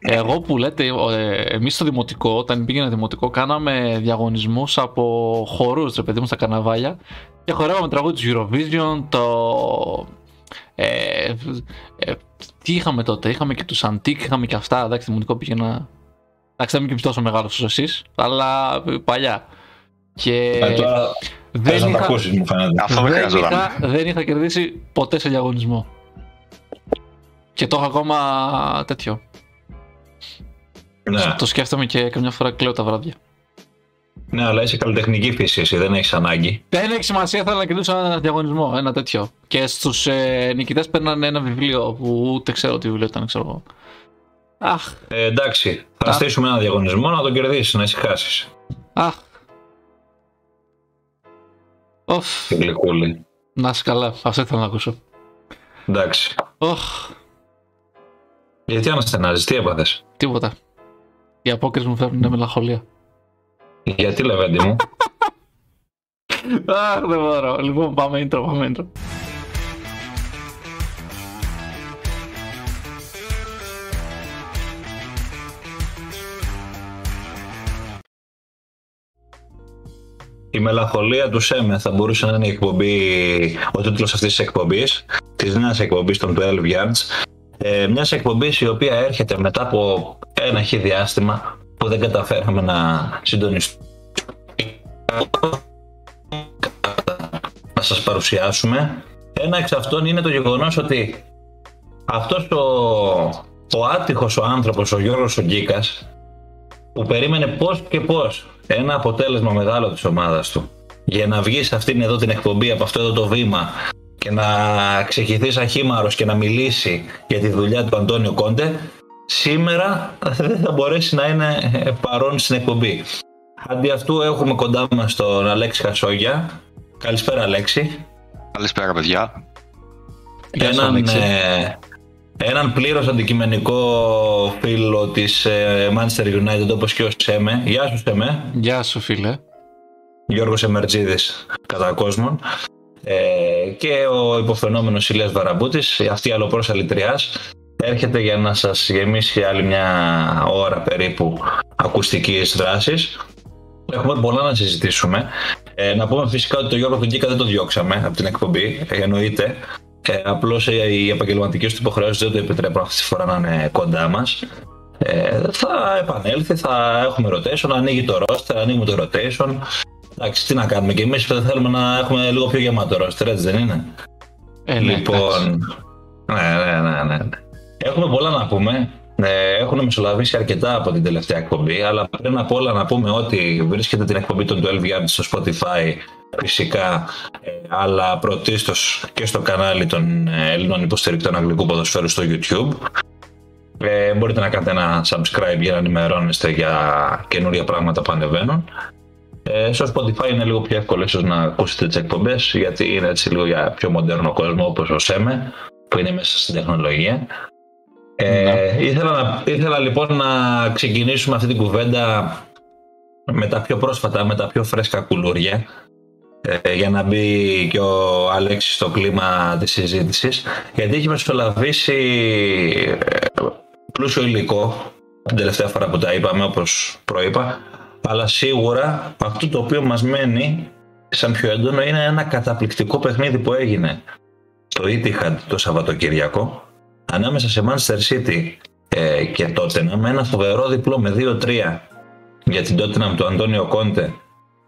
Εγώ που λέτε, ε, εμείς στο δημοτικό, όταν πήγαινα δημοτικό, κάναμε διαγωνισμούς από χορούς, ρε παιδί μου, στα καναβάλια και χορεύαμε τραγούδι του Eurovision, το. Ε, ε, τι είχαμε τότε, είχαμε και τους Antique, είχαμε και αυτά. Εντάξει, δημοτικό πήγαινα. Εντάξει, δεν είμαι και τόσο μεγάλος όσο εσείς, αλλά παλιά. Και Ε, τώρα δεν, θες να τα είχα, ακούσεις, μου φαίνεται. Αυτό δεν δεν, χρειαζόταν. είχα, δεν είχα κερδίσει ποτέ σε διαγωνισμό. Και το έχω ακόμα τέτοιο. Ναι. Το σκέφτομαι και καμιά φορά κλαίω τα βράδια. ναι, αλλά είσαι καλλιτεχνική φύση, εσύ δεν έχεις ανάγκη. Δεν έχει σημασία, θέλω να κερδίσω ένα διαγωνισμό, ένα τέτοιο. Και στους ε, νικητές παίρνανε ένα βιβλίο που ούτε ξέρω τι βιβλίο ήταν, ξέρω εγώ. Αχ, Ε, εντάξει, θα Α. στήσουμε ένα διαγωνισμό να τον κερδίσεις, να ησυχάσεις. αχ. Οφ, Την γλυκούλη. να είσαι καλά, αυτό ήθελα να ακούσω. Εντάξει. Οχ, Γιατί αναστενάζει, τι έπαθε. τίποτα. Οι απόκριες μου φέρνουν μελαγχολία. Γιατί λεβέντι μου; Αχ, δεν μπορώ. Λοιπόν, πάμε intro, πάμε intro. Η μελαγχολία του ΣΕΜΕ θα μπορούσε να είναι η εκπομπή, ο τίτλος αυτής της εκπομπής, της νέας εκπομπής των 12 Yards. Ε, μιας εκπομπής η οποία έρχεται μετά από ένα χι διάστημα που δεν καταφέραμε να συντονιστούμε. Να σας παρουσιάσουμε. Ένα εξ αυτών είναι το γεγονός ότι αυτός ο, ο άτυχος ο άνθρωπος, ο Γιώργος ο Γκίκας, που περίμενε πώς και πώς ένα αποτέλεσμα μεγάλο της ομάδας του για να βγει σε αυτήν εδώ την εκπομπή από αυτό εδώ το βήμα και να ξεχυθείς σαν χήμαρος και να μιλήσει για τη δουλειά του Αντώνιο Κόντε σήμερα δεν θα μπορέσει να είναι ε, παρόν στην εκπομπή. Αντί αυτού έχουμε κοντά μας τον Αλέξη Χασόγια. Καλησπέρα Αλέξη. Καλησπέρα, παιδιά. Γεια σου, έναν, Αλέξη. ε, έναν πλήρως αντικειμενικό φίλο της ε, Manchester United όπως και ο Σέμε. Γεια σου Σέμε. Γεια σου, φίλε. Γιώργος Εμερτζίδης κατά κόσμον. Ε, και ο υποφαινόμενος Ηλίας Βαραμπούτης, αυτή η αλλοπρόσαλη τριάς, έρχεται για να σας γεμίσει άλλη μια ώρα περίπου ακουστικής δράσης. Έχουμε πολλά να συζητήσουμε. Ε, να πούμε φυσικά ότι το Γιώργο τον Κίκα δεν το διώξαμε από την εκπομπή, ε, εννοείται. Ε, απλώς ε, οι επαγγελματικές του υποχρεώσεις δεν το επιτρέπουν αυτή τη φορά να είναι κοντά μας. Ε, θα επανέλθει, θα έχουμε rotation, ανοίγει το roster, ανοίγουμε το rotation. Εντάξει, τι να κάνουμε και εμείς θέλουμε να έχουμε λίγο πιο γεμάτο roster, έτσι δεν είναι; Ε, ναι, εντάξει. λοιπόν, ναι, ναι, ναι, ναι. Έχουμε πολλά να πούμε. Ε, έχουν μεσολαβήσει αρκετά από την τελευταία εκπομπή, αλλά πριν απ' όλα να πούμε ότι βρίσκεται την εκπομπή των 12 Yards στο Spotify φυσικά, ε, αλλά πρωτίστως και στο κανάλι των ε, Ελλήνων υποστηρικτών αγγλικού ποδοσφαίρου στο YouTube. Ε, μπορείτε να κάνετε ένα subscribe για να ενημερώνεστε για καινούργια πράγματα που ανεβαίνουν. Ε, στο Spotify είναι λίγο πιο εύκολο ίσως να ακούσετε τις εκπομπές γιατί είναι έτσι λίγο για πιο μοντέρνο κόσμο όπως ο ΣΕΜΕ που είναι μέσα στην τεχνολογία. Ε, ήθελα, να, ήθελα λοιπόν να ξεκινήσουμε αυτή την κουβέντα με τα πιο πρόσφατα, με τα πιο φρέσκα κουλούρια ε, για να μπει και ο Αλέξης στο κλίμα της συζήτησης γιατί έχει μεσολαβήσει ε, πλούσιο υλικό την τελευταία φορά που τα είπαμε όπως προείπα αλλά σίγουρα αυτό το οποίο μας μένει σαν πιο έντονο είναι ένα καταπληκτικό παιχνίδι που έγινε στο Etihad το Σαββατοκύριακο ανάμεσα σε Manchester City ε, και Tottenham με ένα φοβερό διπλό με 2-3 για την Tottenham του Αντώνιο Κόντε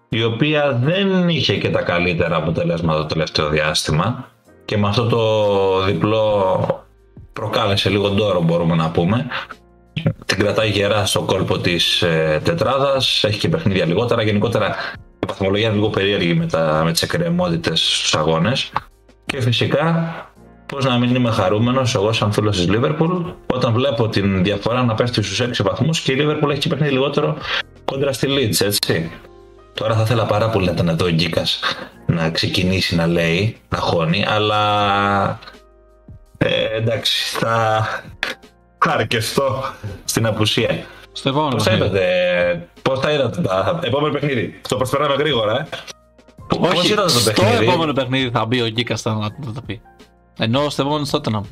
η οποία δεν είχε και τα καλύτερα αποτελέσματα το τελευταίο διάστημα και με αυτό το διπλό προκάλεσε λίγο ντόρο μπορούμε να πούμε την κρατάει γερά στο κόλπο της ε, τετράδας, έχει και παιχνίδια λιγότερα. Γενικότερα η βαθμολογία είναι λίγο περίεργη με, τα, με τις εκκρεμότητες στους αγώνες. Και φυσικά, πώς να μην είμαι χαρούμενος εγώ σαν φίλος της Liverpool, όταν βλέπω την διαφορά να πέφτει στους 6 βαθμούς και η Liverpool έχει και παιχνίδι λιγότερο κόντρα στη Leeds, έτσι. Τώρα θα ήθελα πάρα πολύ να ήταν εδώ ο Γκίκας να ξεκινήσει να λέει, να χώνει, αλλά ε, εντάξει, θα, θα αρκεστώ στην απουσία. Στο επόμενο Πώς θα παιχνίδι. είδατε, πώς θα είδατε τα επόμενο παιχνίδι. Το προσπεράμε γρήγορα, ε. Πώς Όχι, είδατε το στο παιχνίδι; επόμενο παιχνίδι θα μπει ο Γκίκας να το, το πει. Ενώ στο επόμενο στο Tottenham.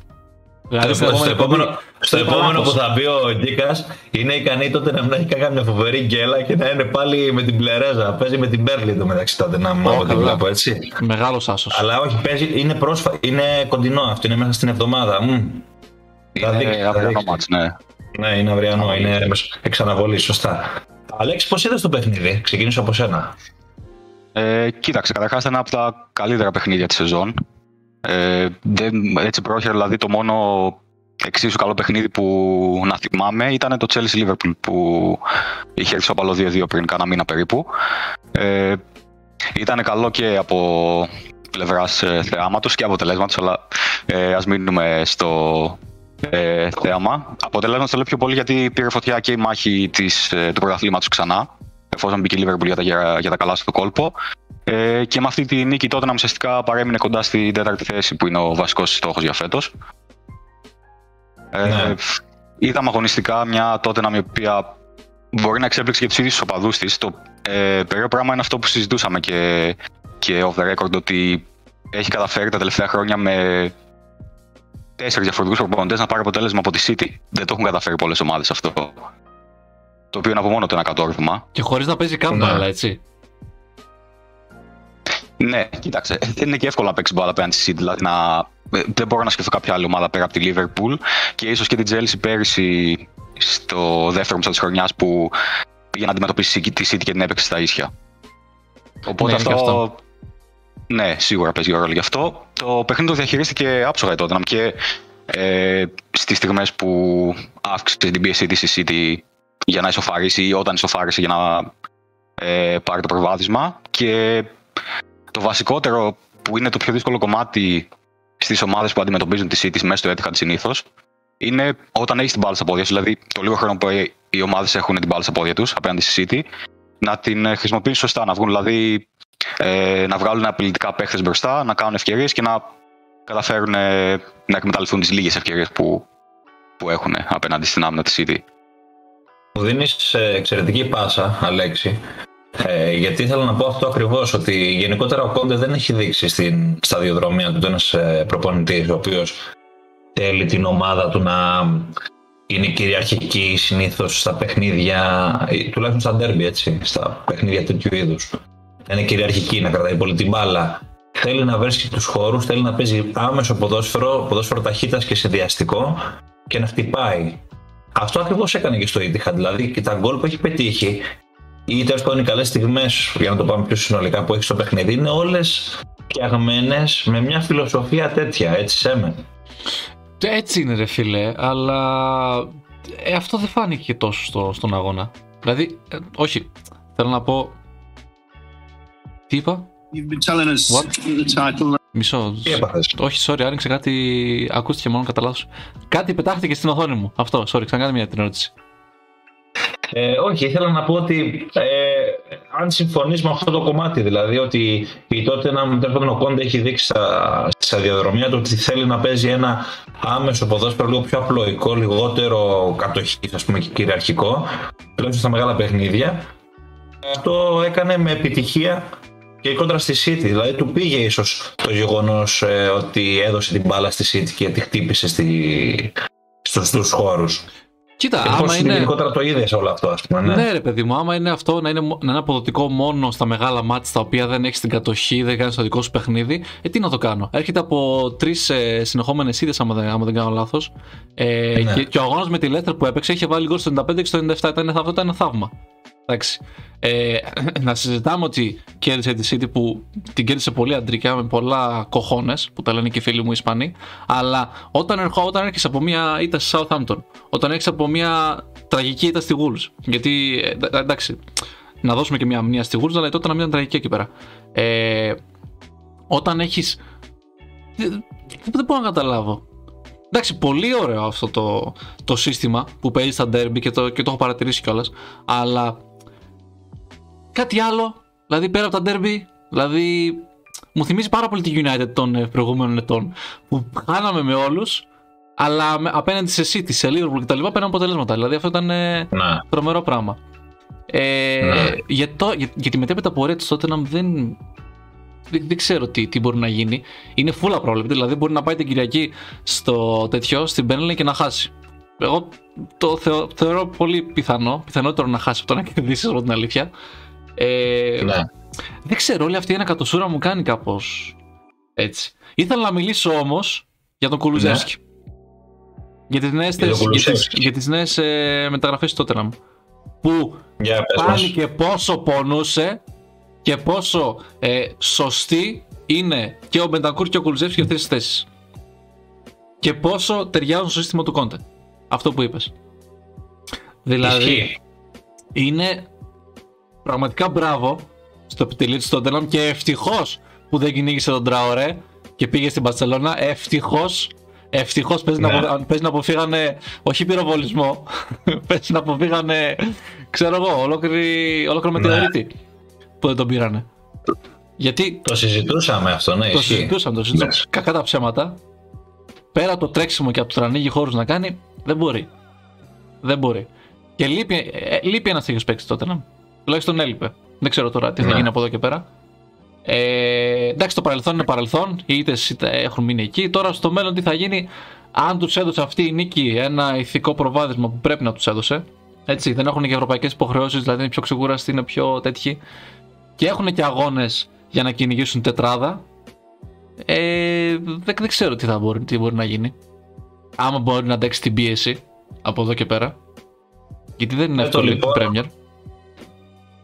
Δηλαδή, στο, στο επόμενο, στο επόμενο που θα μπει ο Γκίκας είναι ικανή τότε να μην έχει κάποια φοβερή γκέλα και να είναι πάλι με την πλερέζα. Παίζει με την Μπέρλι το μεταξύ τότε να μην oh, την βλέπω έτσι. Μεγάλος άσος. Αλλά όχι, παίζει, είναι, πρόσφα... είναι κοντινό αυτό, είναι μέσα στην εβδομάδα. Είναι αυριανό μάτς, ναι. Ναι, είναι αυριανό, είναι εξαναβολή, σωστά. Αλέξης, πώς είδες το παιχνίδι, ξεκινήσω από σένα. Ε, κοίταξε, καταρχάς ήταν ένα από τα καλύτερα παιχνίδια της σεζόν. Ε, δεν, έτσι πρόχειρα, δηλαδή το μόνο εξίσου καλό παιχνίδι που να θυμάμαι ήταν το Chelsea Liverpool που είχε έρθει στο 2-2 πριν κάνα μήνα περίπου. Ε, ήταν καλό και από πλευράς ε, θεάματος και αποτελέσματος, αλλά ε, ας μείνουμε στο ε, θέαμα. Αποτελέσματο το λέω πιο πολύ γιατί πήρε φωτιά και η μάχη της, ε, του πρωταθλήματος ξανά, εφόσον μπήκε η Liverpool για τα, για, για τα καλά στο κόλπο. Ε, και με αυτή τη νίκη τότε να ουσιαστικά παρέμεινε κοντά στην τέταρτη θέση που είναι ο βασικός στόχος για φέτος. Ε, ναι. Είδαμε αγωνιστικά μια τότε να η οποία μπορεί να εξέπληξε και τους ίδιους τους οπαδούς της. Το ε, περίεργο πράγμα είναι αυτό που συζητούσαμε και, και off the record ότι έχει καταφέρει τα τελευταία χρόνια με τέσσερις διαφορετικούς προπονητές να πάρει αποτέλεσμα από τη City. Δεν το έχουν καταφέρει πολλές ομάδες αυτό. Το οποίο είναι από μόνο το ένα κατόρθωμα. Και χωρίς να παίζει καν μπάλα, έτσι. Ναι, κοίταξε. Δεν είναι και εύκολο να παίξει μπάλα απέναντι στη City. Δηλαδή να... Ε, δεν μπορώ να σκεφτώ κάποια άλλη ομάδα πέρα από τη Liverpool και ίσως και την Chelsea πέρυσι στο δεύτερο μισό της χρονιάς που πήγε να αντιμετωπίσει τη City και την έπαιξε στα ίσια. Οπότε ναι, αυτό, αυτό. Ναι, σίγουρα παίζει ρόλο γι' αυτό. Το παιχνίδι το διαχειρίστηκε άψογα η Tottenham και ε, στις στιγμές που αύξησε την πίεση της η City για να ισοφαρίσει ή όταν ισοφάρισε για να ε, πάρει το προβάδισμα. Και το βασικότερο που είναι το πιο δύσκολο κομμάτι στις ομάδες που αντιμετωπίζουν τη City μέσα στο Etihad συνήθως είναι όταν έχεις την μπάλα στα πόδια σου, δηλαδή το λίγο χρόνο που οι ομάδες έχουν την μπάλα στα πόδια τους απέναντι στη City, να την χρησιμοποιήσουν σωστά, να βγουν δηλαδή ε, να βγάλουν απειλητικά παίχτες μπροστά, να κάνουν ευκαιρίες και να καταφέρουν ε, να εκμεταλλευτούν τις λίγες ευκαιρίες που, που έχουν απέναντι στην άμυνα της City. Μου δίνεις ε, εξαιρετική πάσα, Αλέξη. Ε, γιατί ήθελα να πω αυτό ακριβώς, ότι γενικότερα ο Κόντε δεν έχει δείξει στην σταδιοδρομία του ένας ε, προπονητής, ο οποίος θέλει την ομάδα του να είναι κυριαρχική συνήθως στα παιχνίδια, τουλάχιστον στα ντέρμπι, έτσι, στα παιχνίδια τέτοιου είδους να είναι κυριαρχική, να κρατάει πολύ την μπάλα. Θέλει να βρίσκει τους χώρους, θέλει να παίζει άμεσο ποδόσφαιρο, ποδόσφαιρο ταχύτητας και συνδυαστικό και να χτυπάει. Αυτό ακριβώς έκανε και στο Etihad. Δηλαδή και τα γκολ που έχει πετύχει, ή τέλο πάντων οι καλές στιγμές, για να το πάμε πιο συνολικά, που έχει στο παιχνίδι, είναι όλες φτιαγμένες με μια φιλοσοφία τέτοια, έτσι σε με. Έτσι είναι, ρε φίλε, αλλά ε, αυτό δεν φάνηκε τόσο στο, στον αγώνα. Δηλαδή, ε, όχι, θέλω να πω, τι είπα; Μισό. Όχι, sorry, άνοιξε κάτι. Ακούστηκε μόνο κατά λάθος. Κάτι πετάχτηκε στην οθόνη μου. Αυτό, sorry, ξανακάνε μια την ερώτηση. Ε, όχι, ήθελα να πω ότι ε, αν συμφωνείς με αυτό το κομμάτι, δηλαδή ότι η τότε να ο Κόντε έχει δείξει στα, στα διαδρομία του ότι θέλει να παίζει ένα άμεσο ποδόσφαιρο λίγο πιο απλοϊκό, λιγότερο κατοχής, ας πούμε, και κυριαρχικό, τουλάχιστον στα μεγάλα παιχνίδια. Αυτό έκανε με επιτυχία και η κόντρα στη City. Δηλαδή του πήγε ίσως το γεγονός ε, ότι έδωσε την μπάλα στη City και τη χτύπησε στη... στους χώρους. Κοίτα, και άμα είναι. Γενικότερα το είδες όλο αυτό, ας πούμε. Ναι. ναι, ρε παιδί μου, άμα είναι αυτό να είναι, να είναι αποδοτικό μόνο στα μεγάλα μάτια τα οποία δεν έχεις την κατοχή, δεν κάνεις το δικό σου παιχνίδι, ε, τι να το κάνω. Έρχεται από τρεις ε, συνεχόμενες είδες, άμα, δεν, άμα δεν κάνω λάθος. Ε, ναι. και, και, ο αγώνας με τη Letter που έπαιξε είχε βάλει γκολ στο 95 και στο 97. Ήταν, αυτό ήταν θαύμα. Εντάξει. Ε, να συζητάμε ότι κέρδισε τη City που την κέρδισε πολύ αντρικά με πολλά κοχώνες που τα λένε και οι φίλοι μου Ισπανοί. Αλλά όταν, ερχό, όταν έρχεσαι από μια ήττα στη Southampton, όταν έχει από μια τραγική ήττα στη Wolves. Γιατί ε, εντάξει, να δώσουμε και μια μνήμα στη Wolves, αλλά τότε να μην ήταν τραγική εκεί πέρα. Ε, όταν έχει. Δεν, δεν μπορώ να καταλάβω. Εντάξει, πολύ ωραίο αυτό το, το σύστημα που παίζει στα derby και το, και το έχω παρατηρήσει κιόλας. Αλλά κάτι άλλο, δηλαδή πέρα από τα derby, δηλαδή μου θυμίζει πάρα πολύ τη United των ε, προηγούμενων ετών που χάναμε με όλους, αλλά απέναντι σε City, σε Liverpool κτλ. πέραν αποτελέσματα. Δηλαδή αυτό ήταν ναι. τρομερό πράγμα. Ε, ναι. για, το, για, για τη μετέπειτα πορεία της τότε δεν, δεν, δεν ξέρω τι, τι μπορεί να γίνει. Είναι full απρόβλεπτη, δηλαδή μπορεί να πάει την Κυριακή στο τέτοιο, στην Burnley και να χάσει. Εγώ το θεω, θεωρώ πολύ πιθανό, πιθανότερο να χάσει από το να κερδίσει από την αλήθεια. Ε, Ναι. Δεν ξέρω, όλη αυτή η ανακατοσούρα μου κάνει κάπως έτσι. Ήθελα να μιλήσω όμως για τον Κουλουζεύσκι. Για τις νέες, Για τον θέσεις- για τις, Κουλουζεύσκι. για τις νέες ε, μεταγραφές του Tottenham. Που Για πες πάλι μας. και πόσο πονούσε και πόσο ε, σωστή είναι και ο Μπεντακούρ και ο Κουλουζεύσκι για αυτές τις θέσεις. Και πόσο ταιριάζουν στο σύστημα του Κόντε. Αυτό που είπες. Δηλαδή, Ισχύει. είναι πραγματικά μπράβο στο επιτελείο της Tottenham και ευτυχώς που δεν κυνήγησε τον Τραωρέ και πήγε στην Παρσελώνα. Ευτυχώς, ευτυχώς παίζει, Ναι. να, απο- παίζει να αποφύγανε, όχι πυροβολισμό, παίζει να αποφύγανε, ξέρω εγώ, ολόκληρη, ολόκληρο Ναι. μετεωρίτη που δεν τον πήρανε. Γιατί Το συζητούσαμε αυτό, ναι, το ισχύει. συζητούσαμε, το συζητούσαμε. Ναι. Κακά τα ψέματα. Πέρα από το τρέξιμο και από το να ανοίγει χώρους να κάνει, δεν μπορεί. Δεν μπορεί. Και λείπει, ε, λείπει ένας τέτοιος παίκτης τότε. Ναι. Τουλάχιστον έλειπε. Δεν ξέρω τώρα τι θα Ναι. γίνει από εδώ και πέρα. Ε, εντάξει, το παρελθόν είναι παρελθόν. Οι ήττες έχουν μείνει εκεί. Τώρα στο μέλλον τι θα γίνει, αν τους έδωσε αυτή η νίκη ένα ηθικό προβάδισμα που πρέπει να τους έδωσε. Έτσι, δεν έχουν και ευρωπαϊκές υποχρεώσεις, δηλαδή είναι πιο ξεκούραστοι, είναι πιο τέτοιοι. Και έχουν και αγώνες για να κυνηγήσουν τετράδα. Ε, δεν, δεν ξέρω τι θα μπορεί, τι μπορεί να γίνει. Άμα μπορεί να αντέξει την πίεση από εδώ και πέρα. Γιατί δεν είναι Ε, το εύκολη η λοιπόν. Premier.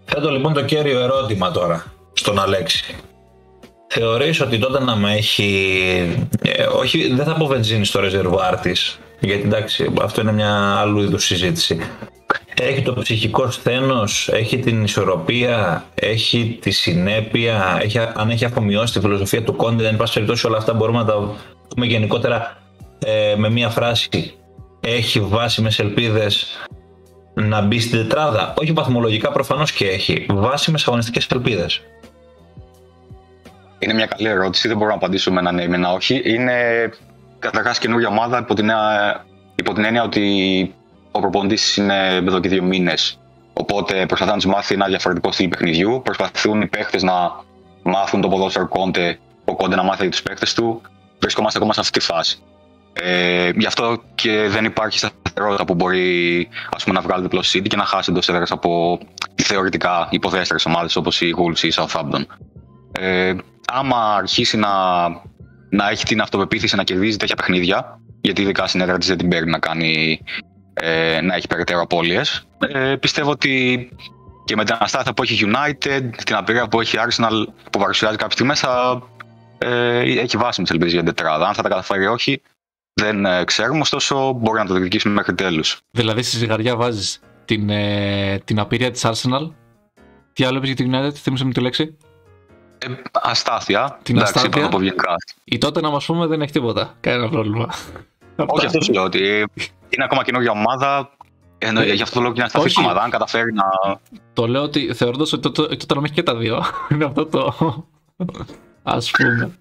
Θέτω λοιπόν το κέριο ερώτημα τώρα στον Αλέξη. Θεωρείς ότι τότε να με έχει... ε, όχι, δεν θα πω βενζίνης στο ρεζερβουάρ της, γιατί εντάξει, αυτό είναι μια άλλου είδους συζήτηση. Έχει το ψυχικό σθένος, έχει την ισορροπία, έχει τη συνέπεια, έχει, αν έχει αφομοιώσει τη φιλοσοφία του Κόντε, εν πάση περιπτώσει όλα αυτά μπορούμε να τα πούμε γενικότερα ε, με μία φράση. Έχει βάσιμες ελπίδες να μπει στην τετράδα. Όχι βαθμολογικά προφανώς και έχει. Βάσιμες αγωνιστικές ελπίδες. Είναι μια καλή ερώτηση, δεν μπορώ να απαντήσω με ένα ναι ή με ένα όχι. Είναι καταρχάς καινούργια ομάδα υπό την, ε, υπό την έννοια ότι ο προπονητής είναι εδώ και δύο μήνες. Οπότε προσπαθεί να τους μάθει ένα διαφορετικό στυλ παιχνιδιού. Προσπαθούν οι παίχτε να μάθουν το ποδόσφαιρο κόντε, ο κόντε να μάθει τους παίχτε του. Βρισκόμαστε ακόμα σε αυτή τη φάση. Ε, γι' αυτό και δεν υπάρχει σταθερότητα που μπορεί ας πούμε, να βγάλει διπλό City και να χάσει εντός έδρα από θεωρητικά υποδέστερες ομάδες όπως η Wolves ή η Southampton. Ε, άμα αρχίσει να, να έχει την αυτοπεποίθηση να κερδίζει τέτοια παιχνίδια, γιατί ειδικά στην έδρα της δεν την παίρνει να, κάνει, ε, να έχει περαιτέρω απώλειες, ε, πιστεύω ότι και με την αστάθεια που έχει United, την απειρία που έχει Arsenal που παρουσιάζει κάποιες στιγμές, θα ε, έχει βάσιμες ελπίδες για την τετράδα. Αν θα τα καταφέρει ή όχι, δεν ε, ξέρουμε, ωστόσο μπορεί να το διεκδικήσουμε μέχρι τέλους. Δηλαδή στη ζυγαριά βάζεις την, ε, την απειρία της Arsenal. Τι άλλο είπε για την United, θύμισε μου τη λέξη; Ε, αστάθεια. Την Εντάξει, αστάθεια. είπα να το πω γενικά. Η τότε να μας πούμε δεν έχει τίποτα. Κανένα πρόβλημα. Όχι, αυτό σου λέω ότι είναι ακόμα καινούργια ομάδα. Ενώ, γι' αυτό το λόγο και είναι ασταθής Όχι. ομάδα. Αν καταφέρει να. Το λέω ότι θεωρώντας ότι το, το, το, το, έχει και τα δύο. είναι αυτό το. Α πούμε.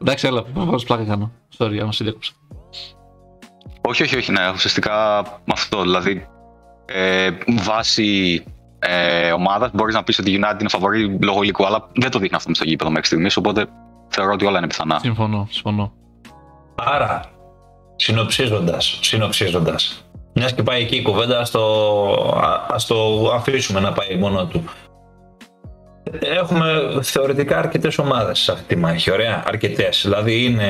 Εντάξει, έλα, προφανώ πλάκα κάνω. Sorry, άμα σε διέκοψα. Όχι, όχι, όχι, ναι. Ουσιαστικά με αυτό. Δηλαδή, ε, βάση ε, ομάδας μπορείς να πεις ότι η United είναι φαβορή λόγω υλικού, αλλά δεν το δείχνει αυτό με στο γήπεδο μέχρι στιγμής. Οπότε θεωρώ ότι όλα είναι πιθανά. Συμφωνώ, συμφωνώ. Άρα, συνοψίζοντας, συνοψίζοντας, μιας και πάει εκεί η κουβέντα, ας το, α- ας το αφήσουμε να πάει μόνο του. Έχουμε θεωρητικά αρκετές ομάδες σε αυτή τη μάχη, ωραία, αρκετές. Δηλαδή είναι,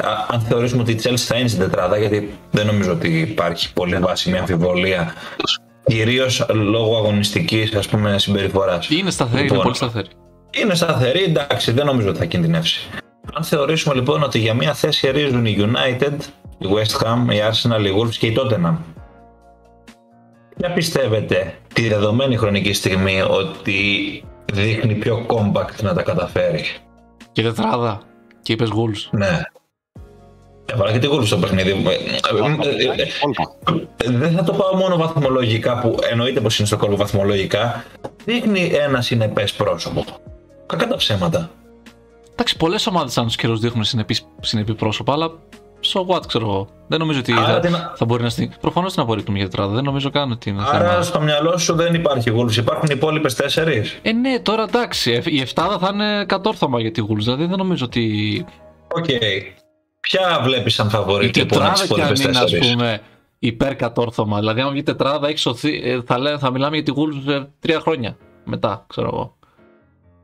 α- αν θεωρήσουμε ότι η Chelsea θα είναι στην τετράδα, γιατί δεν νομίζω ότι υπάρχει πολύ βάσιμη αμφιβολία, κυρίως λόγω αγωνιστικής ας πούμε συμπεριφοράς. Είναι σταθερή, είναι Λοιπόν, πολύ σταθερή. είναι σταθερή, εντάξει, δεν νομίζω ότι θα κινδυνεύσει. Αν θεωρήσουμε λοιπόν ότι για μία θέση ρίζουν η United, η West Ham, η Arsenal, η Wolves και η Tottenham. Ποια πιστεύετε τη δεδομένη χρονική στιγμή ότι δείχνει πιο compact να τα καταφέρει. Και τετράδα. Και είπες Wolves. Ναι. Έβαλα και τη Wolves στο παιχνίδι. Ε, ε, ε, ε, Δεν θα το πάω μόνο βαθμολογικά που εννοείται πως είναι στο κόλπο βαθμολογικά. Δείχνει ένα συνεπές πρόσωπο. Κακά τα ψέματα. Εντάξει, πολλές ομάδες ανά τους καιρούς δείχνουν συνεπή, συνεπή πρόσωπα, αλλά so what, ξέρω εγώ. Δεν νομίζω ότι Άρα θα, την- θα μπορεί να στην. Προφανώς την απορρίπτουμε για τετράδα. Δεν νομίζω καν ότι είναι Άρα θέμα. στο μυαλό σου δεν υπάρχει Wolves, υπάρχουν οι υπόλοιπες τέσσερις; Ε, ναι, τώρα εντάξει. ε, Η εφτάδα θα είναι κατόρθωμα για τη Wolves. Δηλαδή δεν νομίζω ότι. Οκ. Ποια βλέπεις σαν Η φαβορή λοιπόν από τις τετράδα κι αν υπόλοιπε είναι, ας τέσσερις; πούμε, υπέρ κατόρθωμα. Δηλαδή, αν βγει τετράδα, έχει σωθεί. ε, Θα, λέ- θα μιλάμε για τη Wolves ε, τρία χρόνια μετά, ξέρω εγώ.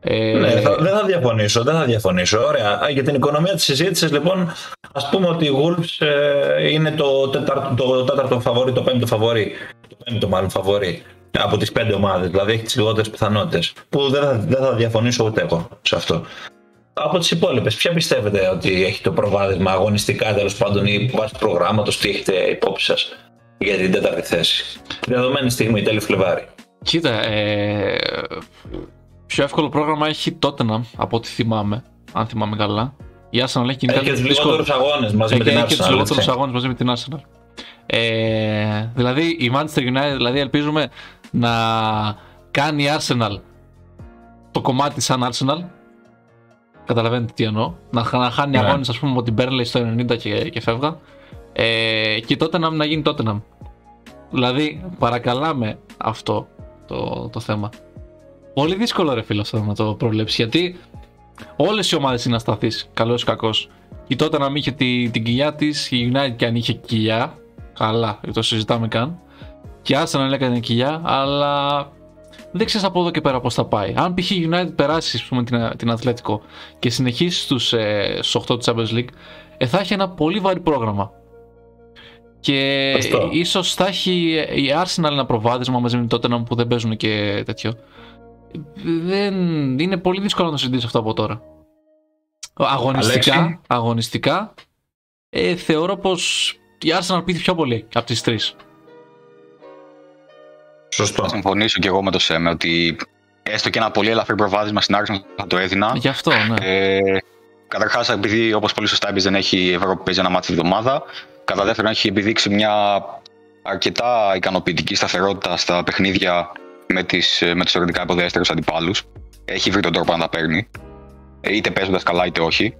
Ε, Ναι, θα, δεν θα διαφωνήσω, δεν θα διαφωνήσω. Ωραία. Α, Για την οικονομία της συζήτησης, λοιπόν, ας πούμε ότι η Wolves ε, είναι το τέταρτο, το τέταρτο φαβορή, το πέμπτο φαβορή. Το πέμπτο μάλλον φαβορή από τις πέντε ομάδες. Δηλαδή έχει τις λιγότερες πιθανότητες. Που δεν θα, δεν θα διαφωνήσω ούτε εγώ σε αυτό. Από τις υπόλοιπες, ποια πιστεύετε ότι έχει το προβάδισμα αγωνιστικά τέλος πάντων ή βάσει προγράμματος, τι έχετε υπόψη σας για την τέταρτη θέση. Τη δεδομένη στιγμή, τέλη Φλεβάρι; Κοίτα, ε, πιο εύκολο πρόγραμμα έχει Tottenham από ό,τι θυμάμαι, αν θυμάμαι καλά. Η Arsenal έχει Έχει και τους λιγότερους αγώνες μαζί με Έχει την και τους Arsenal. λιγότερους έτσι. αγώνες μαζί με την Arsenal. Ε, δηλαδή η Manchester United, δηλαδή ελπίζουμε να κάνει η Arsenal το κομμάτι της σαν Arsenal. Καταλαβαίνετε τι εννοώ. Να, χα- να χάνει Ναι. αγώνες ας πούμε από την Burnley στο 90 και, και φεύγα. Ε, και τότε να, να γίνει Tottenham. Δηλαδή παρακαλάμε αυτό το, το θέμα. Πολύ δύσκολο ρε φίλο αυτό να το προβλέψεις γιατί όλες οι ομάδες είναι ασταθείς, καλός ή κακός. Η τότε να μην είχε τη, την κοιλιά της, η United και αν είχε κοιλιά, καλά, δεν το συζητάμε καν. Και η Arsenal έκανε κοιλιά, αλλά δεν ξέρεις από εδώ και πέρα πώς θα πάει. Αν π.χ. η United περάσει ας πούμε, την, την Ατλέτικο και συνεχίσει στους ε, στους 8 της Champions League, ε, θα έχει ένα πολύ βαρύ πρόγραμμα. Και Σωστό. ίσως θα έχει η Arsenal ένα προβάδισμα μαζί με την Tottenham που δεν παίζουν και τέτοιο. Δεν, είναι πολύ δύσκολο να το συζητήσω αυτό από τώρα. Αγωνιστικά, Αλέξη. αγωνιστικά ε, θεωρώ πως η Arsenal πείθει πιο πολύ από τις τρεις. Σωστό. Θα συμφωνήσω και εγώ με το ΣΕΜΕ ότι έστω και ένα πολύ ελαφρύ προβάδισμα στην Arsenal θα το έδινα. Γι' αυτό, ναι. Ε, Καταρχάς, επειδή όπως πολύ σωστά είπες, δεν έχει η Ευρώπη που παίζει ένα μάτι τη εβδομάδα. Κατά δεύτερον, έχει επιδείξει μια αρκετά ικανοποιητική σταθερότητα στα παιχνίδια με, τις, με τους θεωρητικά υποδέστερου αντιπάλους. Έχει βρει τον τρόπο να τα παίρνει. Ε, είτε παίζοντας καλά, είτε όχι.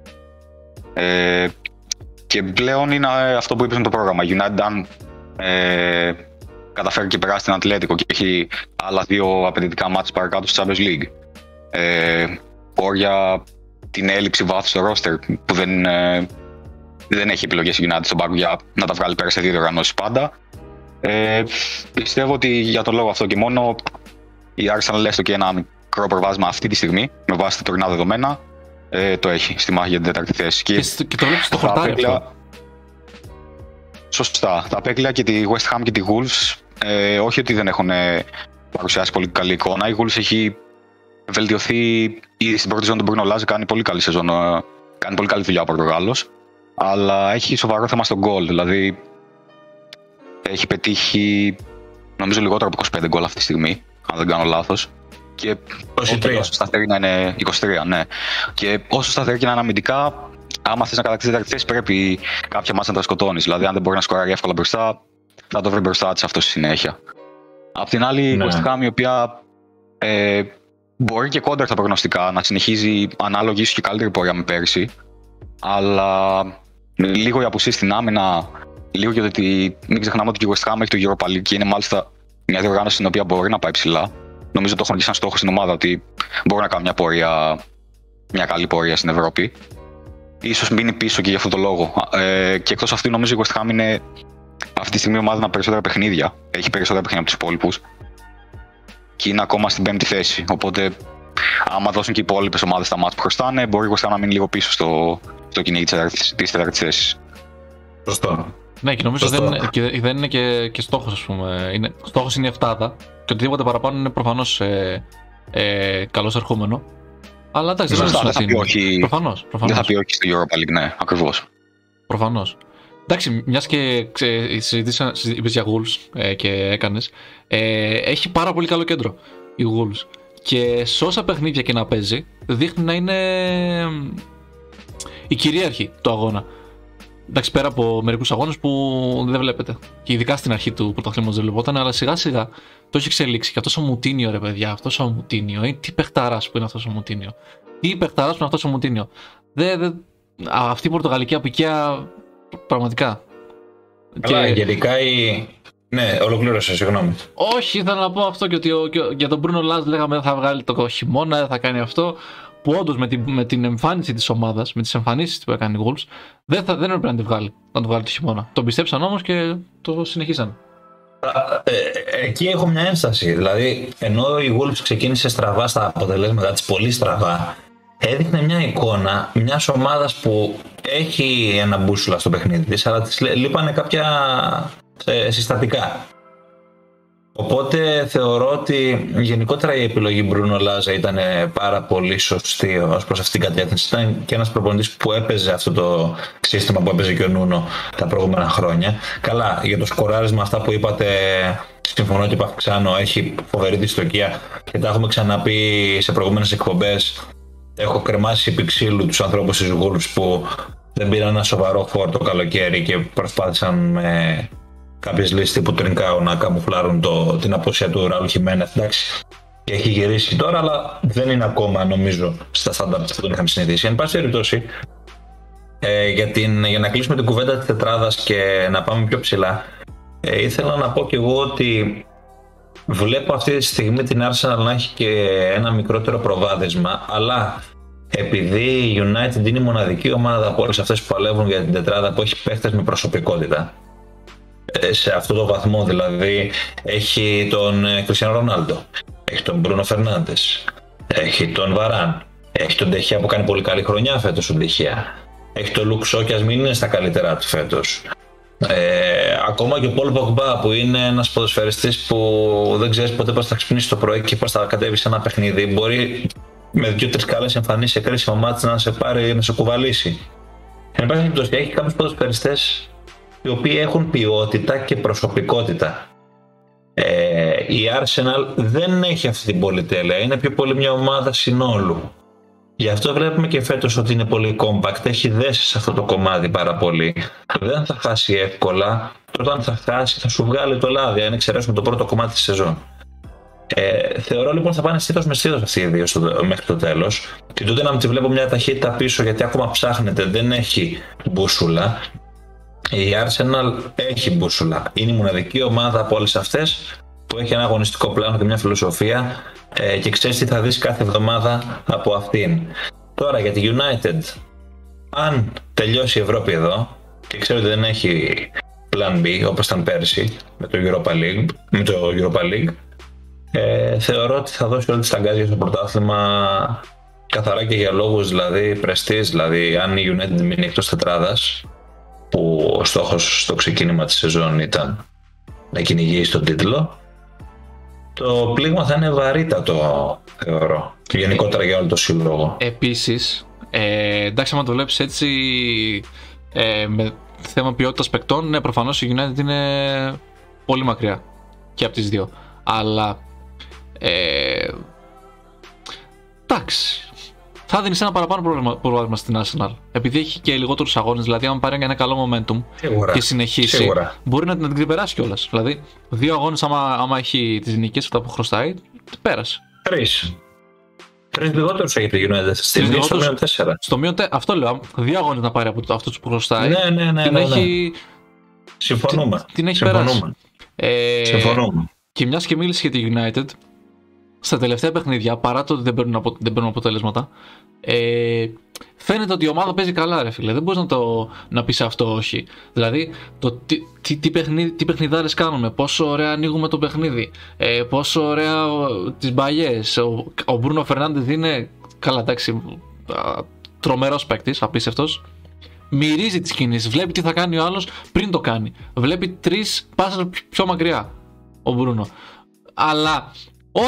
Ε, και πλέον είναι αυτό που είπες με το πρόγραμμα. Η United, αν ε, καταφέρει και περάσει την Ατλέτικο και έχει άλλα δύο απαιτητικά μάτια παρακάτω στη Champions League. Ε, όρια την έλλειψη βάθους στο ρόστερ που δεν, ε, δεν έχει επιλογές η United στον πάγκο για να τα βγάλει πέρα σε δύο διοργανώσεις πάντα. Ε, πιστεύω ότι για τον λόγο αυτό και μόνο η Arsenal έστω και ένα μικρό προβάσμα αυτή τη στιγμή με βάση τα τωρινά δεδομένα ε, το έχει στη μάχη για την τέταρτη θέση. Και, στο- και το βλέπεις στο τα χορτάρι απέκλεια- αυτό. Σωστά. Τα απέκλεια και τη West Ham και τη Wolves, ε, όχι ότι δεν έχουν ε, παρουσιάσει πολύ καλή εικόνα. Η Wolves έχει βελτιωθεί ήδη στην πρώτη ζώνη του Bruno Lage, κάνει πολύ καλή σεζόν. ε, Κάνει πολύ καλή δουλειά ο Πορτογάλος. Αλλά έχει σοβαρό θέμα στο γκολ. Δηλαδή έχει πετύχει νομίζω λιγότερο από 25 γκολ αυτή τη στιγμή, αν δεν κάνω λάθος. Και 23. όσο σταθερή να είναι 23, ναι. Και όσο σταθερή και να είναι αμυντικά, άμα θες να κατακτήσεις τέταρτη θέση, πρέπει κάποια μάτσα να τα σκοτώνεις. Δηλαδή, αν δεν μπορεί να σκοράρει εύκολα μπροστά, θα το βρει μπροστά της αυτό στη συνέχεια. Απ' την άλλη, η Ναι. West Ham, η οποία ε, μπορεί και κόντρα στα προγνωστικά να συνεχίζει ανάλογη ίσως και καλύτερη πορεία με πέρσι, αλλά λίγο η απουσία στην άμυνα, λίγο και το ότι μην ξεχνάμε ότι και η West Ham έχει το Europa League και είναι μάλιστα μια διοργάνωση στην οποία μπορεί να πάει ψηλά. Νομίζω το έχουν και σαν στόχο στην ομάδα ότι μπορεί να κάνει μια πορεία, μια καλή πορεία στην Ευρώπη. Ίσως μείνει πίσω και για αυτόν τον λόγο. Ε, και εκτός αυτού, νομίζω η West Ham είναι αυτή τη στιγμή η ομάδα με περισσότερα παιχνίδια. Έχει περισσότερα παιχνίδια από τους υπόλοιπους. Και είναι ακόμα στην πέμπτη θέση. Οπότε, άμα δώσουν και οι υπόλοιπες ομάδες τα μάτια που χρωστάνε, μπορεί η West Ham να μείνει λίγο πίσω στο, στο κυνήγι της τέταρτης θέσης. Σωστό. Ναι, και νομίζω Σωστό. δεν, είναι- και, δεν είναι και, και στόχος, ας πούμε. Είναι, στόχος είναι η εφτάδα και οτιδήποτε παραπάνω είναι προφανώς ε, ε, καλώς ερχόμενο. Αλλά εντάξει, δεν Σωστά, νομίζω δεν θα ότι πει είναι. όχι. Προφανώς, Δεν προφανώς. θα πει όχι στο Europa League, ναι, ακριβώς. Προφανώς. Εντάξει, μιας και ξε, συζήτησα, συζη- είπες για Wolves ε, και έκανες, ε, έχει πάρα πολύ καλό κέντρο η Wolves. Και σε όσα παιχνίδια και να παίζει, δείχνει να είναι εμ, η κυρίαρχη του αγώνα. Εντάξει, πέρα από μερικούς αγώνες που δεν βλέπετε. Και ειδικά στην αρχή του πρωταθλήματος δεν βλεπόταν, αλλά σιγά σιγά το έχει εξελίξει. Και αυτός ο Μουτίνιο, ρε παιδιά, αυτός ο Μουτίνιο, ε, τι παιχταράς που είναι αυτός ο Μουτίνιο. Τι παιχταράς που είναι αυτός ο Μουτίνιο. Δεν, δεν, α, αυτή η πορτογαλική απικία Πραγματικά. Αλλά και... γενικά η... Ναι, ολοκλήρωσε, συγγνώμη. Όχι, ήθελα να πω αυτό και ότι ο, και, για τον Μπρούνο Λάζ λέγαμε δεν θα βγάλει το χειμώνα, δεν θα κάνει αυτό. Που όντως με, την, με την εμφάνιση της ομάδας, με τις εμφανίσεις που έκανε η Wolves, δεν, θα, δεν έπρεπε να τη βγάλει, να το βγάλει το χειμώνα. Τον πιστέψαν όμως και το συνεχίσαν. Ε, ε, εκεί έχω μια ένσταση. Δηλαδή, ενώ η Wolves ξεκίνησε στραβά στα αποτελέσματα της, πολύ στραβά, έδειχνε μια εικόνα μιας ομάδας που έχει ένα μπούσουλα στο παιχνίδι της, αλλά της λείπανε κάποια ε, συστατικά. Οπότε θεωρώ ότι γενικότερα η επιλογή Μπρούνο Λάζα ήταν πάρα πολύ σωστή ως προς αυτήν την κατεύθυνση. Ήταν και ένας προπονητής που έπαιζε αυτό το σύστημα που έπαιζε και ο Νούνο τα προηγούμενα χρόνια. Καλά, για το σκοράρισμα, αυτά που είπατε, συμφωνώ και Παυξάνο, έχει φοβερή δυστοκία και τα έχουμε ξαναπεί σε προηγούμενες εκπομπές. Έχω κρεμάσει επί ξύλου τους ανθρώπους της Wolves που δεν πήραν ένα σοβαρό φόρτο καλοκαίρι και προσπάθησαν με κάποιες λύσεις τύπου Τρινκάου να καμουφλάρουν το, την αποσία του Ραούλ Χιμένεθ. Εντάξει, και έχει γυρίσει τώρα, αλλά δεν είναι ακόμα νομίζω στα στάνταρ που τον είχαμε συνηθίσει. Εν πάση περιπτώσει, ε, για, την, για να κλείσουμε την κουβέντα της τετράδας και να πάμε πιο ψηλά, ε, ήθελα να πω κι εγώ ότι βλέπω αυτή τη στιγμή την Arsenal να έχει και ένα μικρότερο προβάδισμα, αλλά επειδή η United είναι η μοναδική ομάδα από όλες αυτές που παλεύουν για την τετράδα που έχει παίχτες με προσωπικότητα, ε, σε αυτό το βαθμό. Δηλαδή έχει τον Κριστιανό Ρονάλντο, έχει τον Μπρούνο Φερνάντες, έχει τον Βαράν, έχει τον Τεχιά που κάνει πολύ καλή χρονιά φέτος ο Τεχιά. Έχει τον Λουξό και ας μην είναι στα καλύτερά του φέτος. Ε, ακόμα και ο Πολ Πογμπά που είναι ένας ποδοσφαιριστής που δεν ξέρεις ποτέ πώς θα ξυπνήσει το πρωί και πώς θα κατέβει σε ένα παιχνίδι. Μπορεί με δύο-τρεις καλέ εμφανίσεις σε κρίσιμο μάτι να σε πάρει να σε κουβαλήσει. Εν πάση περιπτώσει, έχει κάποιους ποδοσφαιριστές οι οποίοι έχουν ποιότητα και προσωπικότητα. Ε, η Arsenal δεν έχει αυτή την πολυτέλεια, είναι πιο πολύ μια ομάδα συνόλου. Γι' αυτό βλέπουμε και φέτος ότι είναι πολύ compact, έχει δέσει σε αυτό το κομμάτι πάρα πολύ. Δεν θα χάσει εύκολα, όταν θα χάσει θα σου βγάλει το λάδι, αν εξαιρέσουμε το πρώτο κομμάτι της σεζόν. Ε, θεωρώ λοιπόν θα πάνε στήθος με στήθος αυτοί οι δύο στο, μέχρι το τέλος. Την τότε να τη βλέπω μια ταχύτητα πίσω γιατί ακόμα ψάχνεται, δεν έχει μπούσουλα η Arsenal έχει μπούσουλα. Είναι η μοναδική ομάδα από όλες αυτές που έχει ένα αγωνιστικό πλάνο και μια φιλοσοφία ε, και ξέρεις τι θα δεις κάθε εβδομάδα από αυτήν. Τώρα για τη United, αν τελειώσει η Ευρώπη εδώ και ξέρω ότι δεν έχει plan B όπως ήταν πέρσι με το Europa League, με το Europa League ε, θεωρώ ότι θα δώσει όλη τη σταγκάζια στο πρωτάθλημα καθαρά και για λόγους δηλαδή πρεστής, δηλαδή αν η United μείνει εκτός τετράδας που ο στόχος στο ξεκίνημα της σεζόν ήταν να κυνηγήσει τον τίτλο το πλήγμα θα είναι βαρύτατο θεωρώ και γενικότερα για όλο το σύλλογο. Επίσης, ε, εντάξει άμα το βλέπεις έτσι ε, με θέμα ποιότητας παικτών, ναι προφανώς η United είναι πολύ μακριά και από τις δύο. Αλλά ε, εντάξει, θα δίνει ένα παραπάνω πρόβλημα στην Arsenal. Επειδή έχει και λιγότερους αγώνες, δηλαδή, αν πάρει ένα καλό momentum Σίγουρα. και συνεχίσει, Σίγουρα. μπορεί να, την ξεπεράσει κιόλας. Δηλαδή, δύο αγώνες, άμα, άμα έχει τις νίκες, αυτά που χρωστάει, πέρασε. Τρεις. Τρεις λιγότερους έχει το United. Στην στο μείον 4. Στο μείον 4, αυτό λέω. Δύο αγώνες να πάρει από αυτούς που χρωστάει. Ναι, ναι, ναι. Την ναι, ναι. έχει. Συμφωνούμε. Την, την έχει Συμφωνούμε. περάσει. Ε, Συμφωνούμε. Και μιας και μίλησε για τη United, στα τελευταία παιχνίδια, παρά το ότι δεν παίρνουν, απο, δεν παίρνουν αποτέλεσματα, ε, φαίνεται ότι η ομάδα παίζει καλά, ρε φίλε. Δεν μπορείς να, το, να πεις αυτό όχι. Δηλαδή, το τι, τι, τι, παιχνίδι, τι παιχνιδάρες κάνουμε, πόσο ωραία ανοίγουμε το παιχνίδι, ε, πόσο ωραία τις μπαλιές. Ο, ο Μπρούνο Φερνάνδη είναι. Καλά, εντάξει, τρομερός παίκτης, απίστευτος. Μυρίζει τις κινήσεις, βλέπει τι θα κάνει ο άλλος πριν το κάνει. Βλέπει τρεις πάσες πιο μακριά ο Μπρούνο. Αλλά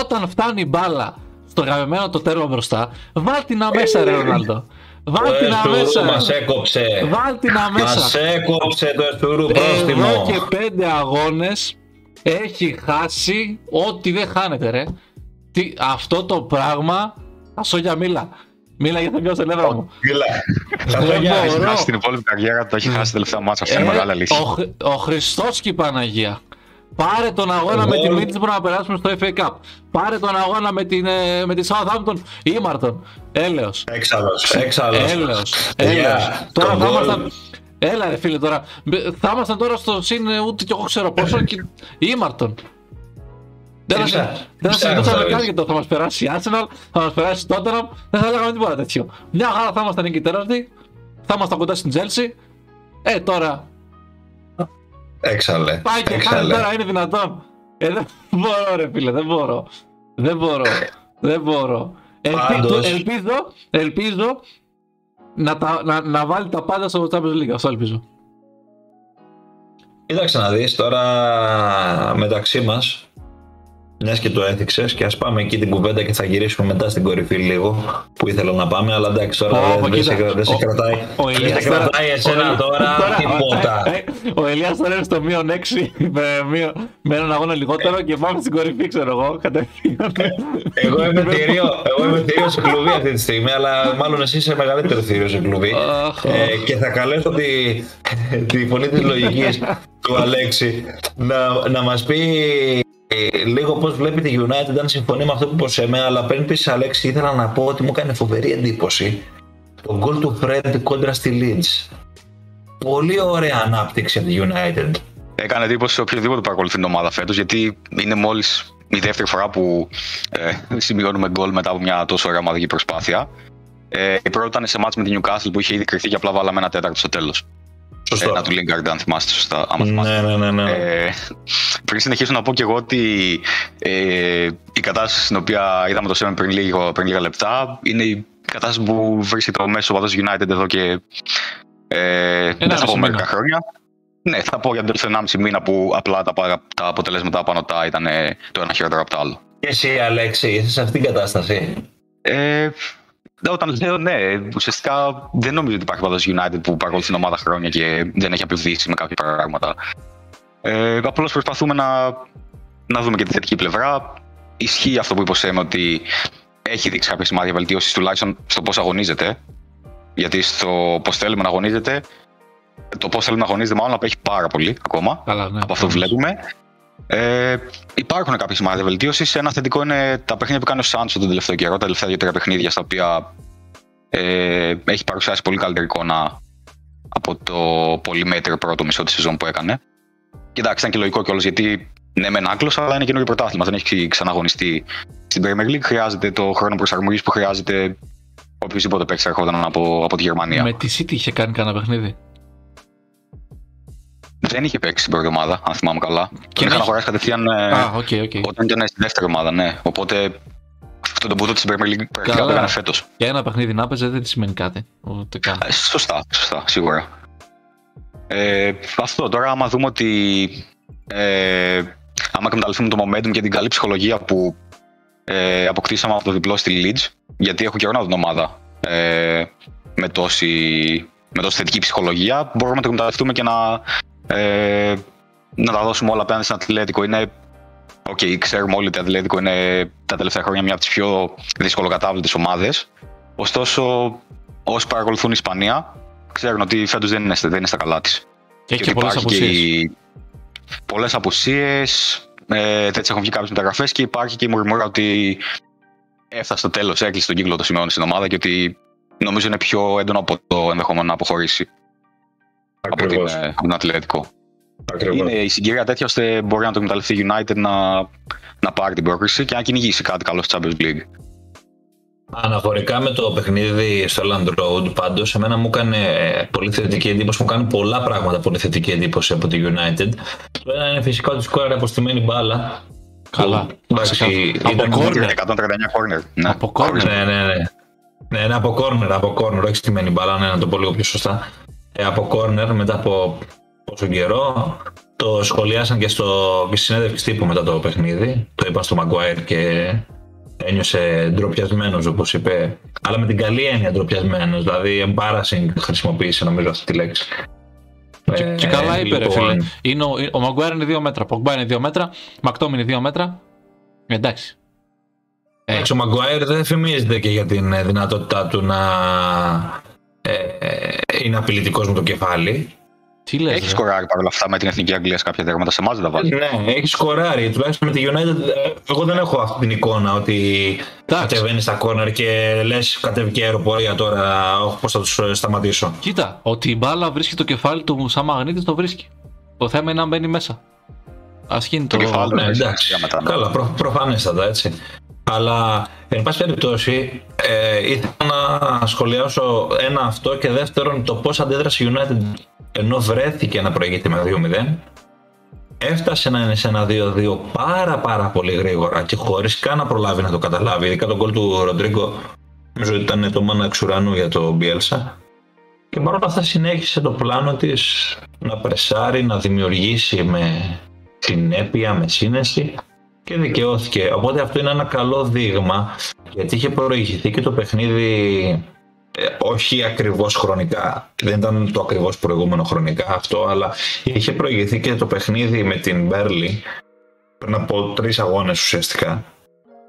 όταν φτάνει η μπάλα στο γραμμένο το τέρμα μπροστά, βάλ την αμέσα, ρε Ρονάλντο. Βάλ την αμέσα. Μας έκοψε. Βάλ την αμέσα. Μας έκοψε το Εστουρού πρόστιμο. Εδώ και πέντε αγώνες έχει χάσει ό,τι δεν χάνεται, ρε. Τι, αυτό το πράγμα. Ασόγια μίλα. Μίλα για θα πιω σελίδα μου. Μίλα. Έχει χάσει την υπόλοιπη καριέρα του, έχει χάσει τελευταία μάτσα. Αυτό είναι Ε, μεγάλη αλήθεια. Ο, ο Χριστός και η Παναγία. Πάρε τον αγώνα με τη Εγώ- Middlesbrough να περάσουμε στο FA Cup. Πάρε τον αγώνα με, την, ε, με τη Southampton Ήμαρτον. Έλεος. Έξαλλος. Έξαλλος. Έλεος. Παιδιά, Έλεος. Τώρα το θα γκολ- ήμασταν... Έλα ρε φίλε τώρα. Θα ήμασταν τώρα στο συν ούτε κι εγώ ξέρω πόσο και ήμαρτον. Δεν θα συζητούσαμε καν για το θα μας περάσει η Arsenal, θα μας περάσει η Tottenham, δεν θα λέγαμε τίποτα τέτοιο. Μια χαρά θα ήμασταν νικητέραστοι, θα ήμασταν κοντά στην Chelsea. Ε, τώρα. Έξαλε. Πάει και κάνει τώρα, είναι δυνατόν. Ε, δεν μπορώ, ρε φίλε, δεν μπορώ. Δεν μπορώ. δεν μπορώ. Ελπίζω, ελπίζω, ελπίζω να, τα, να, να βάλει τα πάντα στο Champions League. Αυτό ελπίζω. Κοίταξε να δεις τώρα μεταξύ μας μιας και το έθιξες και ας πάμε εκεί την κουβέντα και θα γυρίσουμε μετά στην κορυφή λίγο που ήθελα να πάμε. Αλλά εντάξει, τώρα δεν σε, σε κρατάει. Δεν σε κρατάει εσένα τώρα τίποτα. Ε, ο Ελιά τώρα είναι στο μείον 6 με έναν αγώνα λιγότερο και πάμε στην κορυφή, ξέρω εγώ. Κατευθείαν. Εγώ είμαι θηρίο, εγώ είμαι θηρίο σε κλουβί αυτή τη στιγμή, αλλά μάλλον εσύ είσαι μεγαλύτερο θηρίο σε κλουβί. Ε, και θα καλέσω τη φωνή της λογικής του Αλέξη να, να μας πει ε, λίγο πώς βλέπει τη United, αν συμφωνεί με αυτό που είπε σε μένα, αλλά πριν πεις Αλέξη, ήθελα να πω ότι μου έκανε φοβερή εντύπωση το γκολ του Fred κόντρα στη Leeds. Πολύ ωραία ανάπτυξη από τη United. Έκανε εντύπωση σε οποιοδήποτε παρακολουθεί την ομάδα φέτος, γιατί είναι μόλις η δεύτερη φορά που ε, σημειώνουμε γκολ μετά από μια τόσο ωραία ομαδική προσπάθεια. Ε, η πρώτη ήταν σε μάτς με την Newcastle που είχε ήδη κρυφθεί και απλά βάλαμε ένα τέταρτο στο τέλος. Σωστό. Ένα του Lingard, αν θυμάστε σωστά. Άμα θυμάστε. Ναι, ναι, ναι, ναι. Ε, πριν συνεχίσω να πω και εγώ ότι ε, η κατάσταση στην οποία είδαμε το Seven πριν, λίγο, πριν λίγα λεπτά είναι η κατάσταση που βρίσκεται ο μέσος οπαδός United εδώ και ε, δεν θα πω μερικά χρόνια. Ναι, θα πω για τον τελευταίο 1,5 μήνα που απλά τα, τα αποτελέσματα πάνω τα ήταν το ένα χειρότερο από το άλλο. Και εσύ, Αλέξη, είσαι σε αυτήν την κατάσταση; Ε, όταν λέω ναι, ουσιαστικά δεν νομίζω ότι υπάρχει παδός United που παρακολουθεί την ομάδα χρόνια και δεν έχει απειβδίσει με κάποια πράγματα. Ε, Απλώς προσπαθούμε να, να δούμε και τη θετική πλευρά. Ισχύει αυτό που είπε ότι έχει δείξει κάποια σημάδια βελτίωσης τουλάχιστον στο πώς αγωνίζεται. Γιατί στο πώς θέλουμε να αγωνίζεται, το πώς θέλουμε να αγωνίζεται μάλλον απέχει πάρα πολύ ακόμα Καλά, ναι, από αυτό που βλέπουμε. Ε, υπάρχουν κάποια σημάδια βελτίωσης. Ένα θετικό είναι τα παιχνίδια που κάνει ο Σάντσο τον τελευταίο καιρό, τα τελευταία δύο-τρία παιχνίδια στα οποία ε, έχει παρουσιάσει πολύ καλύτερη εικόνα από το πολύ μέτριο πρώτο μισό της σεζόν που έκανε. Κοιτάξτε, ήταν και λογικό κιόλας γιατί ναι, μεν άκλο, αλλά είναι καινούργιο πρωτάθλημα. Δεν έχει ξαναγωνιστεί στην Premier League. Χρειάζεται το χρόνο προσαρμογής που χρειάζεται οποιοδήποτε παίξει έρχονταν από, από τη Γερμανία. Με τη City είχε κάνει κανένα παιχνίδι; Δεν είχε παίξει την πρώτη ομάδα, αν θυμάμαι καλά. Και είχαν αγοράσει κατευθείαν ah, okay, okay. όταν ήταν στη δεύτερη ομάδα, ναι. Οπότε αυτό το μπούτο της Premier League πρέπει να το έκανε φέτος. Και ένα παιχνίδι να παίζει δεν σημαίνει κάτι. Ούτε καν. Ε, σωστά, σωστά, σίγουρα. Ε, αυτό τώρα, άμα δούμε ότι. Ε, άμα εκμεταλλευτούμε το momentum και την καλή ψυχολογία που ε, αποκτήσαμε από το διπλό στη Leeds, γιατί έχω καιρό να δω ομάδα ε, με, τόση, με τόση θετική ψυχολογία, μπορούμε να το εκμεταλλευτούμε και να ε, να τα δώσουμε όλα απέναντι στην Ατλέτικο. Είναι, OK, okay, ξέρουμε όλοι ότι η Ατλέτικο είναι τα τελευταία χρόνια μια από τις πιο δυσκολοκατάβλητες ομάδες. Ωστόσο, όσοι παρακολουθούν η Ισπανία, ξέρουν ότι φέτος δεν, είναι, δεν είναι στα καλά της. Και έχει και πολλές απουσίες. Πολλές απουσίες. Ε, έτσι έχουν βγει κάποιες μεταγραφές και υπάρχει και η μουρμούρα ότι έφτασε στο τέλος, έκλεισε τον κύκλο το σημειώνει στην ομάδα και ότι νομίζω είναι πιο έντονο από το ενδεχόμενο να αποχωρήσει από την, ε, τον Ατλέτικο. Είναι η συγκυρία τέτοια ώστε μπορεί να το εκμεταλλευτεί η United να, να πάρει την πρόκριση και να κυνηγήσει κάτι καλό στη Champions League. Αναφορικά με το παιχνίδι στο Land Road, πάντως, εμένα μου έκανε πολύ θετική εντύπωση. Μου κάνει πολλά πράγματα πολύ θετική εντύπωση από τη United. Το ένα είναι φυσικά ότι σκόραρε αποστημένη μπάλα. Καλά. Εντάξει, ήταν 139 corner. Ναι. Από corner. Ναι, ναι, ναι. Ναι, ναι, από corner, από corner, όχι στημένη μπάλα, ναι, να το πω λίγο πιο σωστά. Ε, από corner μετά από πόσο καιρό. Το σχολιάσαν και, στο, και στη συνέντευξη τύπου μετά το παιχνίδι. Το είπα στο Maguire και ένιωσε ντροπιασμένος όπως είπε. Αλλά με την καλή έννοια ντροπιασμένος. Δηλαδή, embarrassing χρησιμοποίησε νομίζω αυτή τη λέξη. Και, ε, και καλά είπε, λοιπόν, ρε φίλε. Είναι ο, ο Maguire είναι δύο μέτρα. Ο είναι δύο μέτρα. Μακτόμι είναι δύο μέτρα. Εντάξει. Ε, ο Maguire δεν θυμίζεται και για την δυνατότητά του να ε, είναι απειλητικός με το κεφάλι. Τι λες, Έχεις ρε; σκοράρει παρόλα αυτά με την εθνική Αγγλία σε κάποια τέρματα. Σε εμάς δεν τα βάζεις. Ναι, έχεις σκοράρει. Τουλάχιστον με τη United, ε, εγώ δεν έχω αυτή την εικόνα ότι Εντάξει. κατεβαίνεις στα κόρνερ και λες κατέβηκε αεροπορία τώρα. Πώς θα τους σταματήσω. Κοίτα, ότι η μπάλα βρίσκει το κεφάλι του σαν μαγνήτης, το βρίσκει. Το θέμα είναι να μπαίνει μέσα. Ασχήνει το. Το κεφάλι. Ναι, Ναι, εντάξει. μετά. Καλά, προ, προφανέστατα έτσι. Αλλά, εν πάση περιπτώσει, ε, ήθελα να σχολιάσω ένα αυτό και δεύτερον το πώς αντέδρασε η United ενώ βρέθηκε να προηγείται με 2-0. Έφτασε να είναι σε ένα 2-2 πάρα πάρα πολύ γρήγορα και χωρίς καν να προλάβει να το καταλάβει. Ειδικά τον γκολ του Ροντρίγκο, νομίζω ότι ήταν το μάνα εξ ουρανού για το Μπιέλσα. Και παρόλα αυτά συνέχισε το πλάνο της να πρεσάρει, να δημιουργήσει με συνέπεια, με σύνεση και δικαιώθηκε. Οπότε αυτό είναι ένα καλό δείγμα γιατί είχε προηγηθεί και το παιχνίδι ε, όχι ακριβώς χρονικά, δεν ήταν το ακριβώς προηγούμενο χρονικά αυτό, αλλά είχε προηγηθεί και το παιχνίδι με την Μπέρλι πριν από τρεις αγώνες ουσιαστικά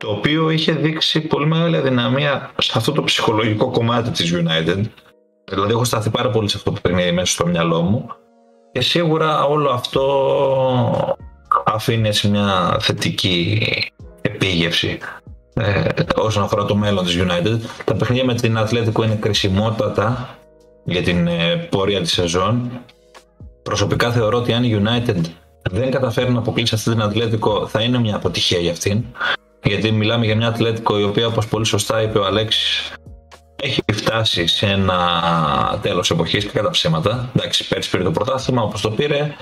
το οποίο είχε δείξει πολύ μεγάλη αδυναμία σε αυτό το ψυχολογικό κομμάτι της United. Δηλαδή έχω σταθεί πάρα πολύ σε αυτό το παιχνίδι μέσα στο μυαλό μου. Και σίγουρα όλο αυτό αφήνεις έτσι μια θετική επίγευση ε, όσον αφορά το μέλλον της United. Τα παιχνίδια με την Ατλέτικο είναι κρισιμότατα για την ε, πορεία της σεζόν. Προσωπικά θεωρώ ότι αν η United δεν καταφέρει να αποκλείσει αυτή την Ατλέτικο θα είναι μια αποτυχία για αυτήν. Γιατί μιλάμε για μια Ατλέτικο η οποία όπως πολύ σωστά είπε ο Αλέξης έχει φτάσει σε ένα τέλος εποχής και κατά ψέματα. Εντάξει, πέρσι πήρε το πρωτάθλημα όπως το πήρε.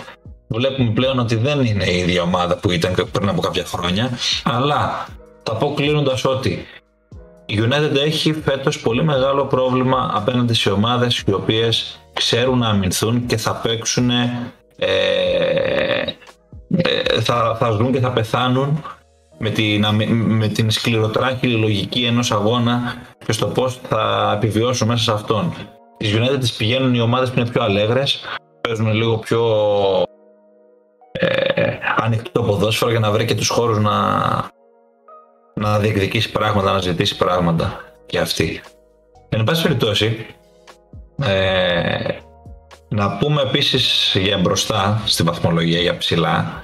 Βλέπουμε πλέον ότι δεν είναι η ίδια ομάδα που ήταν πριν από κάποια χρόνια. Αλλά θα πω κλείνοντας ότι η United έχει φέτος πολύ μεγάλο πρόβλημα απέναντι σε ομάδες οι οποίες ξέρουν να αμυνθούν και θα παίξουν ε, ε, θα, θα ζουν και θα πεθάνουν με την, αμυ- με την σκληροτράχυλη λογική ενός αγώνα και στο πώς θα επιβιώσουν μέσα σε αυτόν. Τις United τις πηγαίνουν οι ομάδες που είναι πιο αλέγρες, παίζουν λίγο πιο ε, ανοιχτό ποδόσφαιρο για να βρει και τους χώρους να, να διεκδικήσει πράγματα, να ζητήσει πράγματα για αυτή. Εν πάση περιπτώσει, ε, να πούμε επίσης για μπροστά στη βαθμολογία, για ψηλά,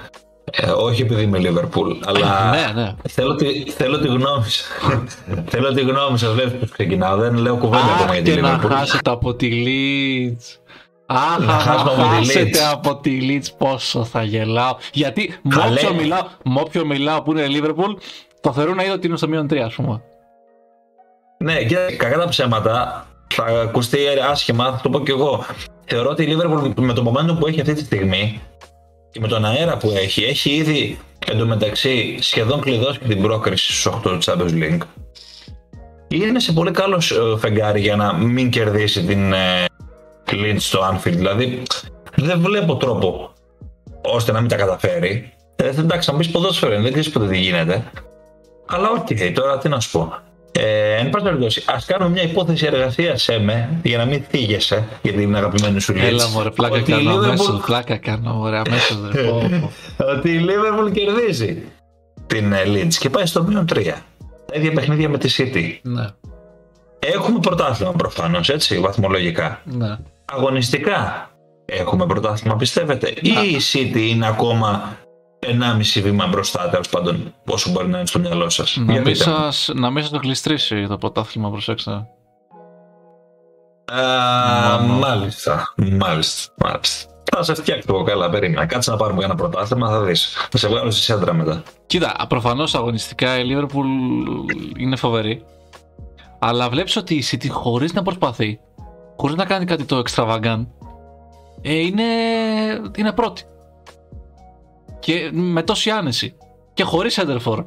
ε, όχι επειδή είμαι Liverpool, αλλά ναι, ναι. θέλω, τη, θέλω τη γνώμη σας. θέλω τη γνώμη σας, βλέπεις πως ξεκινάω, δεν λέω κουβέντα ακόμα Αχ, για τη και να Liverpool. χάσετε από τη Leeds. Αχ, Να να χάσουμε από τη χάσετε Leeds. από τη Leeds πόσο θα γελάω. Γιατί με Καλέ. όποιον μιλάω, με όποιον μιλάω που είναι Liverpool, το θεωρούν να είδε ότι είναι στο μείον 3, ας πούμε. Ναι, και κακά τα ψέματα, θα ακουστεί άσχημα, θα το πω κι εγώ. Θεωρώ ότι η Liverpool με το momentum που έχει αυτή τη στιγμή και με τον αέρα που έχει, έχει ήδη εντωμεταξύ σχεδόν κλειδώσει και την πρόκριση στους 8 του Champions League. Είναι σε πολύ καλό ε, φεγγάρι για να μην κερδίσει την ε, Leeds στο Anfield. Δηλαδή, δεν βλέπω τρόπο ώστε να μην τα καταφέρει. Ε, εντάξει, να μπει ποδόσφαιρο, είναι, δεν ξέρεις ποτέ τι γίνεται. Αλλά οκ, τώρα τι να σου πω. Ε, εν πάση περιπτώσει, ας κάνουμε μια υπόθεση εργασίας σε με, για να μην θίγεσαι για την αγαπημένη σου Leeds. Έλα μωρέ, πλάκα Ότι η κάνω Liverpool- αμέσως, πλάκα κάνω, μωρέ, αμέσως, ρε, πω, πω. ότι η Liverpool κερδίζει την ε, Leeds και πάει στο μείον 3. Τα ίδια παιχνίδια με τη City. Ναι, Έχουμε πρωτάθλημα προφανώς, έτσι, βαθμολογικά. ναι. Αγωνιστικά έχουμε πρωτάθλημα, πιστεύετε, ή η City είναι ακόμα 1,5 βήμα μπροστά, τέλος πάντων, όσο μπορεί να είναι στο μυαλό σας; Να μην σας, να μην σας το γλιστρήσει το πρωτάθλημα, προσέξτε. Μόνο. Μάλιστα, μάλιστα, μάλιστα. Θα σε φτιάξω εγώ καλά, περίμενα. Κάτσε να πάρουμε ένα πρωτάθλημα, θα δεις. Θα σε βγάλω στη σέντρα μετά. Κοίτα, προφανώς αγωνιστικά η Liverpool είναι φοβερή. Αλλά βλέπεις ότι η City χωρίς να προσπαθεί, χωρίς να κάνει κάτι το extravagant, ε, είναι, είναι πρώτη. Και με τόση άνεση. Και χωρίς Έντερφορ.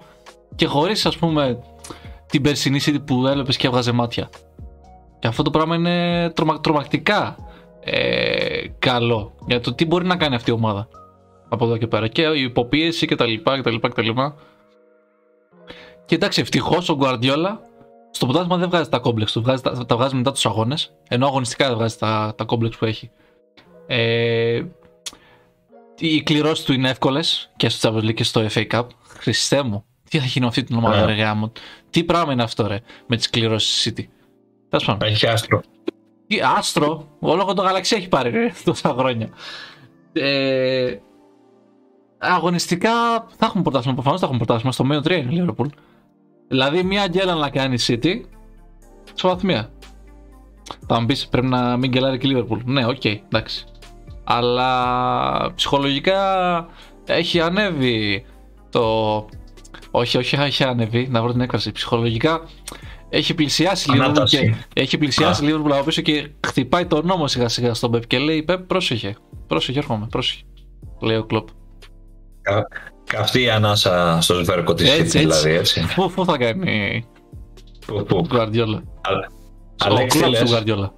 Και χωρίς ας πούμε την περσινή City που έλεπες και έβγαζε μάτια. Και αυτό το πράγμα είναι τρομα, τρομακτικά ε, καλό για το τι μπορεί να κάνει αυτή η ομάδα από εδώ και πέρα. Και η υποπίεση και τα λοιπά και τα λοιπά και τα λοιπά. Και εντάξει, ευτυχώς ο Guardiola στο πρωτάθλημα δεν βγάζει τα κόμπλεξ του, βγάζει, τα, τα βγάζει μετά τους αγώνες. Ενώ αγωνιστικά δεν βγάζει τα, τα κόμπλεξ που έχει. Ε, οι κληρώσεις του είναι εύκολες και στο Champions League και στο FA Cup. Χριστέ μου, τι θα γίνει με αυτή την ομάδα, Ναι. ρε γάμο. Τι πράγμα είναι αυτό, ρε, με τις κληρώσεις City; Τέλος πάντων. Έχει άστρο. Τι άστρο, όλο το γαλαξία έχει πάρει ρε, τόσα χρόνια. Ε, αγωνιστικά θα έχουμε πρωτάθλημα, προφανώς θα έχουμε πρωτάθλημα. Στο μείον 3 είναι η Liverpool. Δηλαδή, μια γκέλα να κάνει City, βαθμία. Θα μου πεις πρέπει να μην γκελάρει και η Liverpool. Ναι, OK, okay, εντάξει. Αλλά ψυχολογικά έχει ανέβει το. Όχι, όχι, έχει ανέβει, να βρω την έκφραση. Ψυχολογικά έχει πλησιάσει λίγο και έχει πλησιάσει λίγο από πίσω και χτυπάει τον νόμο σιγά σιγά στον Πεπ και λέει Πεπ πρόσεχε, πρόσεχε έρχομαι, πρόσεχε λέει ο Κλόπ Κα, Καυτή η ανάσα στο σβέρκο της έτσι, δηλαδή έτσι. Πού, πού θα κάνει Πού, πού. Γκουαρδιόλα Στο κλόπ του Γκουαρδιόλα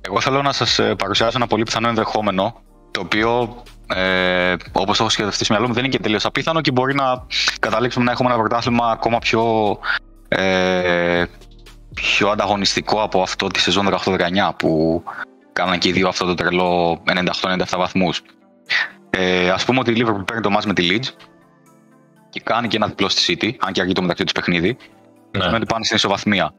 Εγώ θέλω να σας ε, παρουσιάσω ένα πολύ πιθανό ενδεχόμενο το οποίο ε, όπως το έχω σκεφτεί στο μυαλό μου δεν είναι και τελείως απίθανο και μπορεί να καταλήξουμε να έχουμε ένα πρωτάθλημα ακόμα πιο ε, πιο ανταγωνιστικό από αυτό τη σεζόν 18-19 που κάναν και οι δύο αυτό το τρελό 98-97 βαθμούς. Ε, ας πούμε ότι η Liverpool παίρνει το match με τη Leeds και κάνει και ένα διπλό στη City, αν και αργεί το μεταξύ τους παιχνίδι. Ναι. Σημαίνει ότι πάνε στην ισοβαθμία.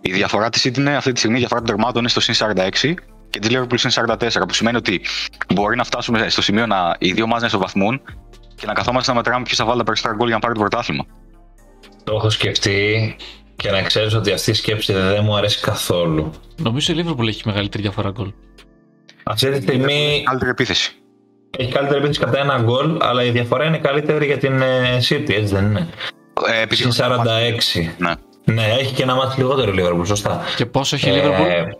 Η διαφορά της City είναι αυτή τη στιγμή η διαφορά των τερμάτων είναι στο συν 46 και της Liverpool συν 44, που σημαίνει ότι μπορεί να φτάσουμε στο σημείο να οι δύο μάτς να ισοβαθμούν και να καθόμαστε να μετράμε ποιος θα βάλει τα περισσότερα γκολ για να πάρει το πρωτάθλημα. Το έχω σκεφτεί και να ξέρεις ότι αυτή η σκέψη δεν μου αρέσει καθόλου. Νομίζω η Liverpool έχει μεγαλύτερη διαφορά γκολ. Αυτή τη στιγμή. Καλύτερη επίθεση. Έχει καλύτερη επίθεση κατά ένα γκολ, αλλά η διαφορά είναι καλύτερη για την ε, City, έτσι δεν είναι; Ε, Συν 46. Ναι. ναι, έχει και ένα μάτι λιγότερο η Liverpool, σωστά. Και πόσο έχει η Liverpool?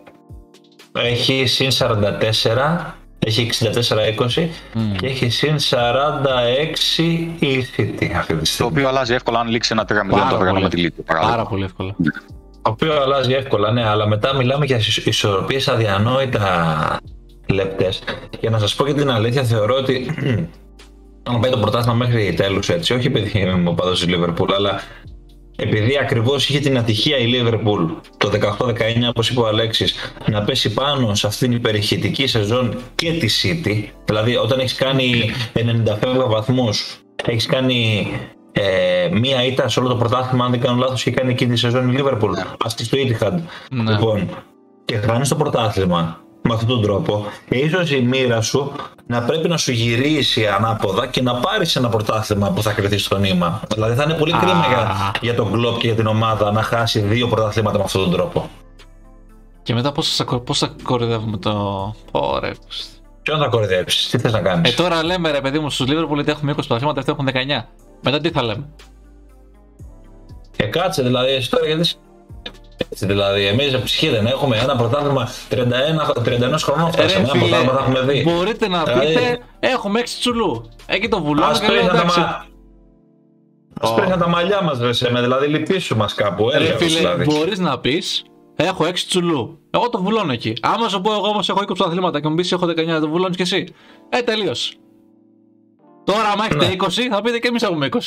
Ε, έχει συν 44 έχει 64-20 mm. και έχει συν 46 η City αυτή τη στιγμή. Το οποίο αλλάζει εύκολα αν λήξει ένα 3 0 με τη Λίτη. Πάρα πολύ εύκολα. Το οποίο αλλάζει εύκολα, ναι, αλλά μετά μιλάμε για ισορροπίες αδιανόητα λεπτές. Για να σας πω και την αλήθεια, θεωρώ ότι αν πάει το πρωτάθλημα μέχρι τέλους έτσι, όχι επειδή είμαι ο παδός της Liverpool, αλλά επειδή ακριβώς είχε την ατυχία η Liverpool το 18-19, όπως είπε ο Αλέξης, να πέσει πάνω σε αυτήν την υπερηχητική σεζόν και τη City. Δηλαδή, όταν έχεις κάνει 95 βαθμούς, έχεις κάνει ε, μία ήττα σε όλο το πρωτάθλημα, αν δεν κάνω λάθος, και κάνει εκείνη τη σεζόν η Liverpool. Ναι. Αυτή στο Etihad. Ναι. Λοιπόν, και χάνει το πρωτάθλημα με αυτόν τον τρόπο, ίσως η μοίρα σου να πρέπει να σου γυρίσει ανάποδα και να πάρεις ένα πρωτάθλημα που θα κρυθεί στο νήμα. Δηλαδή θα είναι πολύ κρίμα για, για τον κλοπ και για την ομάδα να χάσει δύο πρωταθλήματα με αυτόν τον τρόπο. Και μετά πώς θα, πώς θα κορυδεύουμε το. Ωραία. Ποιον θα κορυδέψει, τι θες να κάνεις; Ε, τώρα λέμε ρε παιδί μου στους Liverpool ότι έχουμε 20 πρωταθλήματα, αυτοί έχουν 19. Μετά τι θα λέμε; Και ε, κάτσε δηλαδή, εσύ τώρα γιατί έτσι δηλαδή, εμείς ψυχή δεν έχουμε ένα πρωτάθλημα 31, 31 χρονών φτάσαμε. Ένα πρωτάθλημα θα έχουμε δει. Μπορείτε να δηλαδή, πείτε, έχουμε 6 τσουλού. Εκεί το βουλό και λέει εντάξει. Α oh. τα μαλλιά μας, ρε δηλαδή λυπήσου μας κάπου. Ρε φίλε, δηλαδή. μπορείς να πεις, έχω 6 τσουλού. Εγώ το βουλώνω εκεί. Άμα σου πω εγώ όμως έχω 20 πρωταθλήματα και μου πεις έχω 19, το βουλώνει κι εσύ. Ε, τελείως. Τώρα, άμα έχετε ναι. 20, θα πείτε και εμείς έχουμε 20.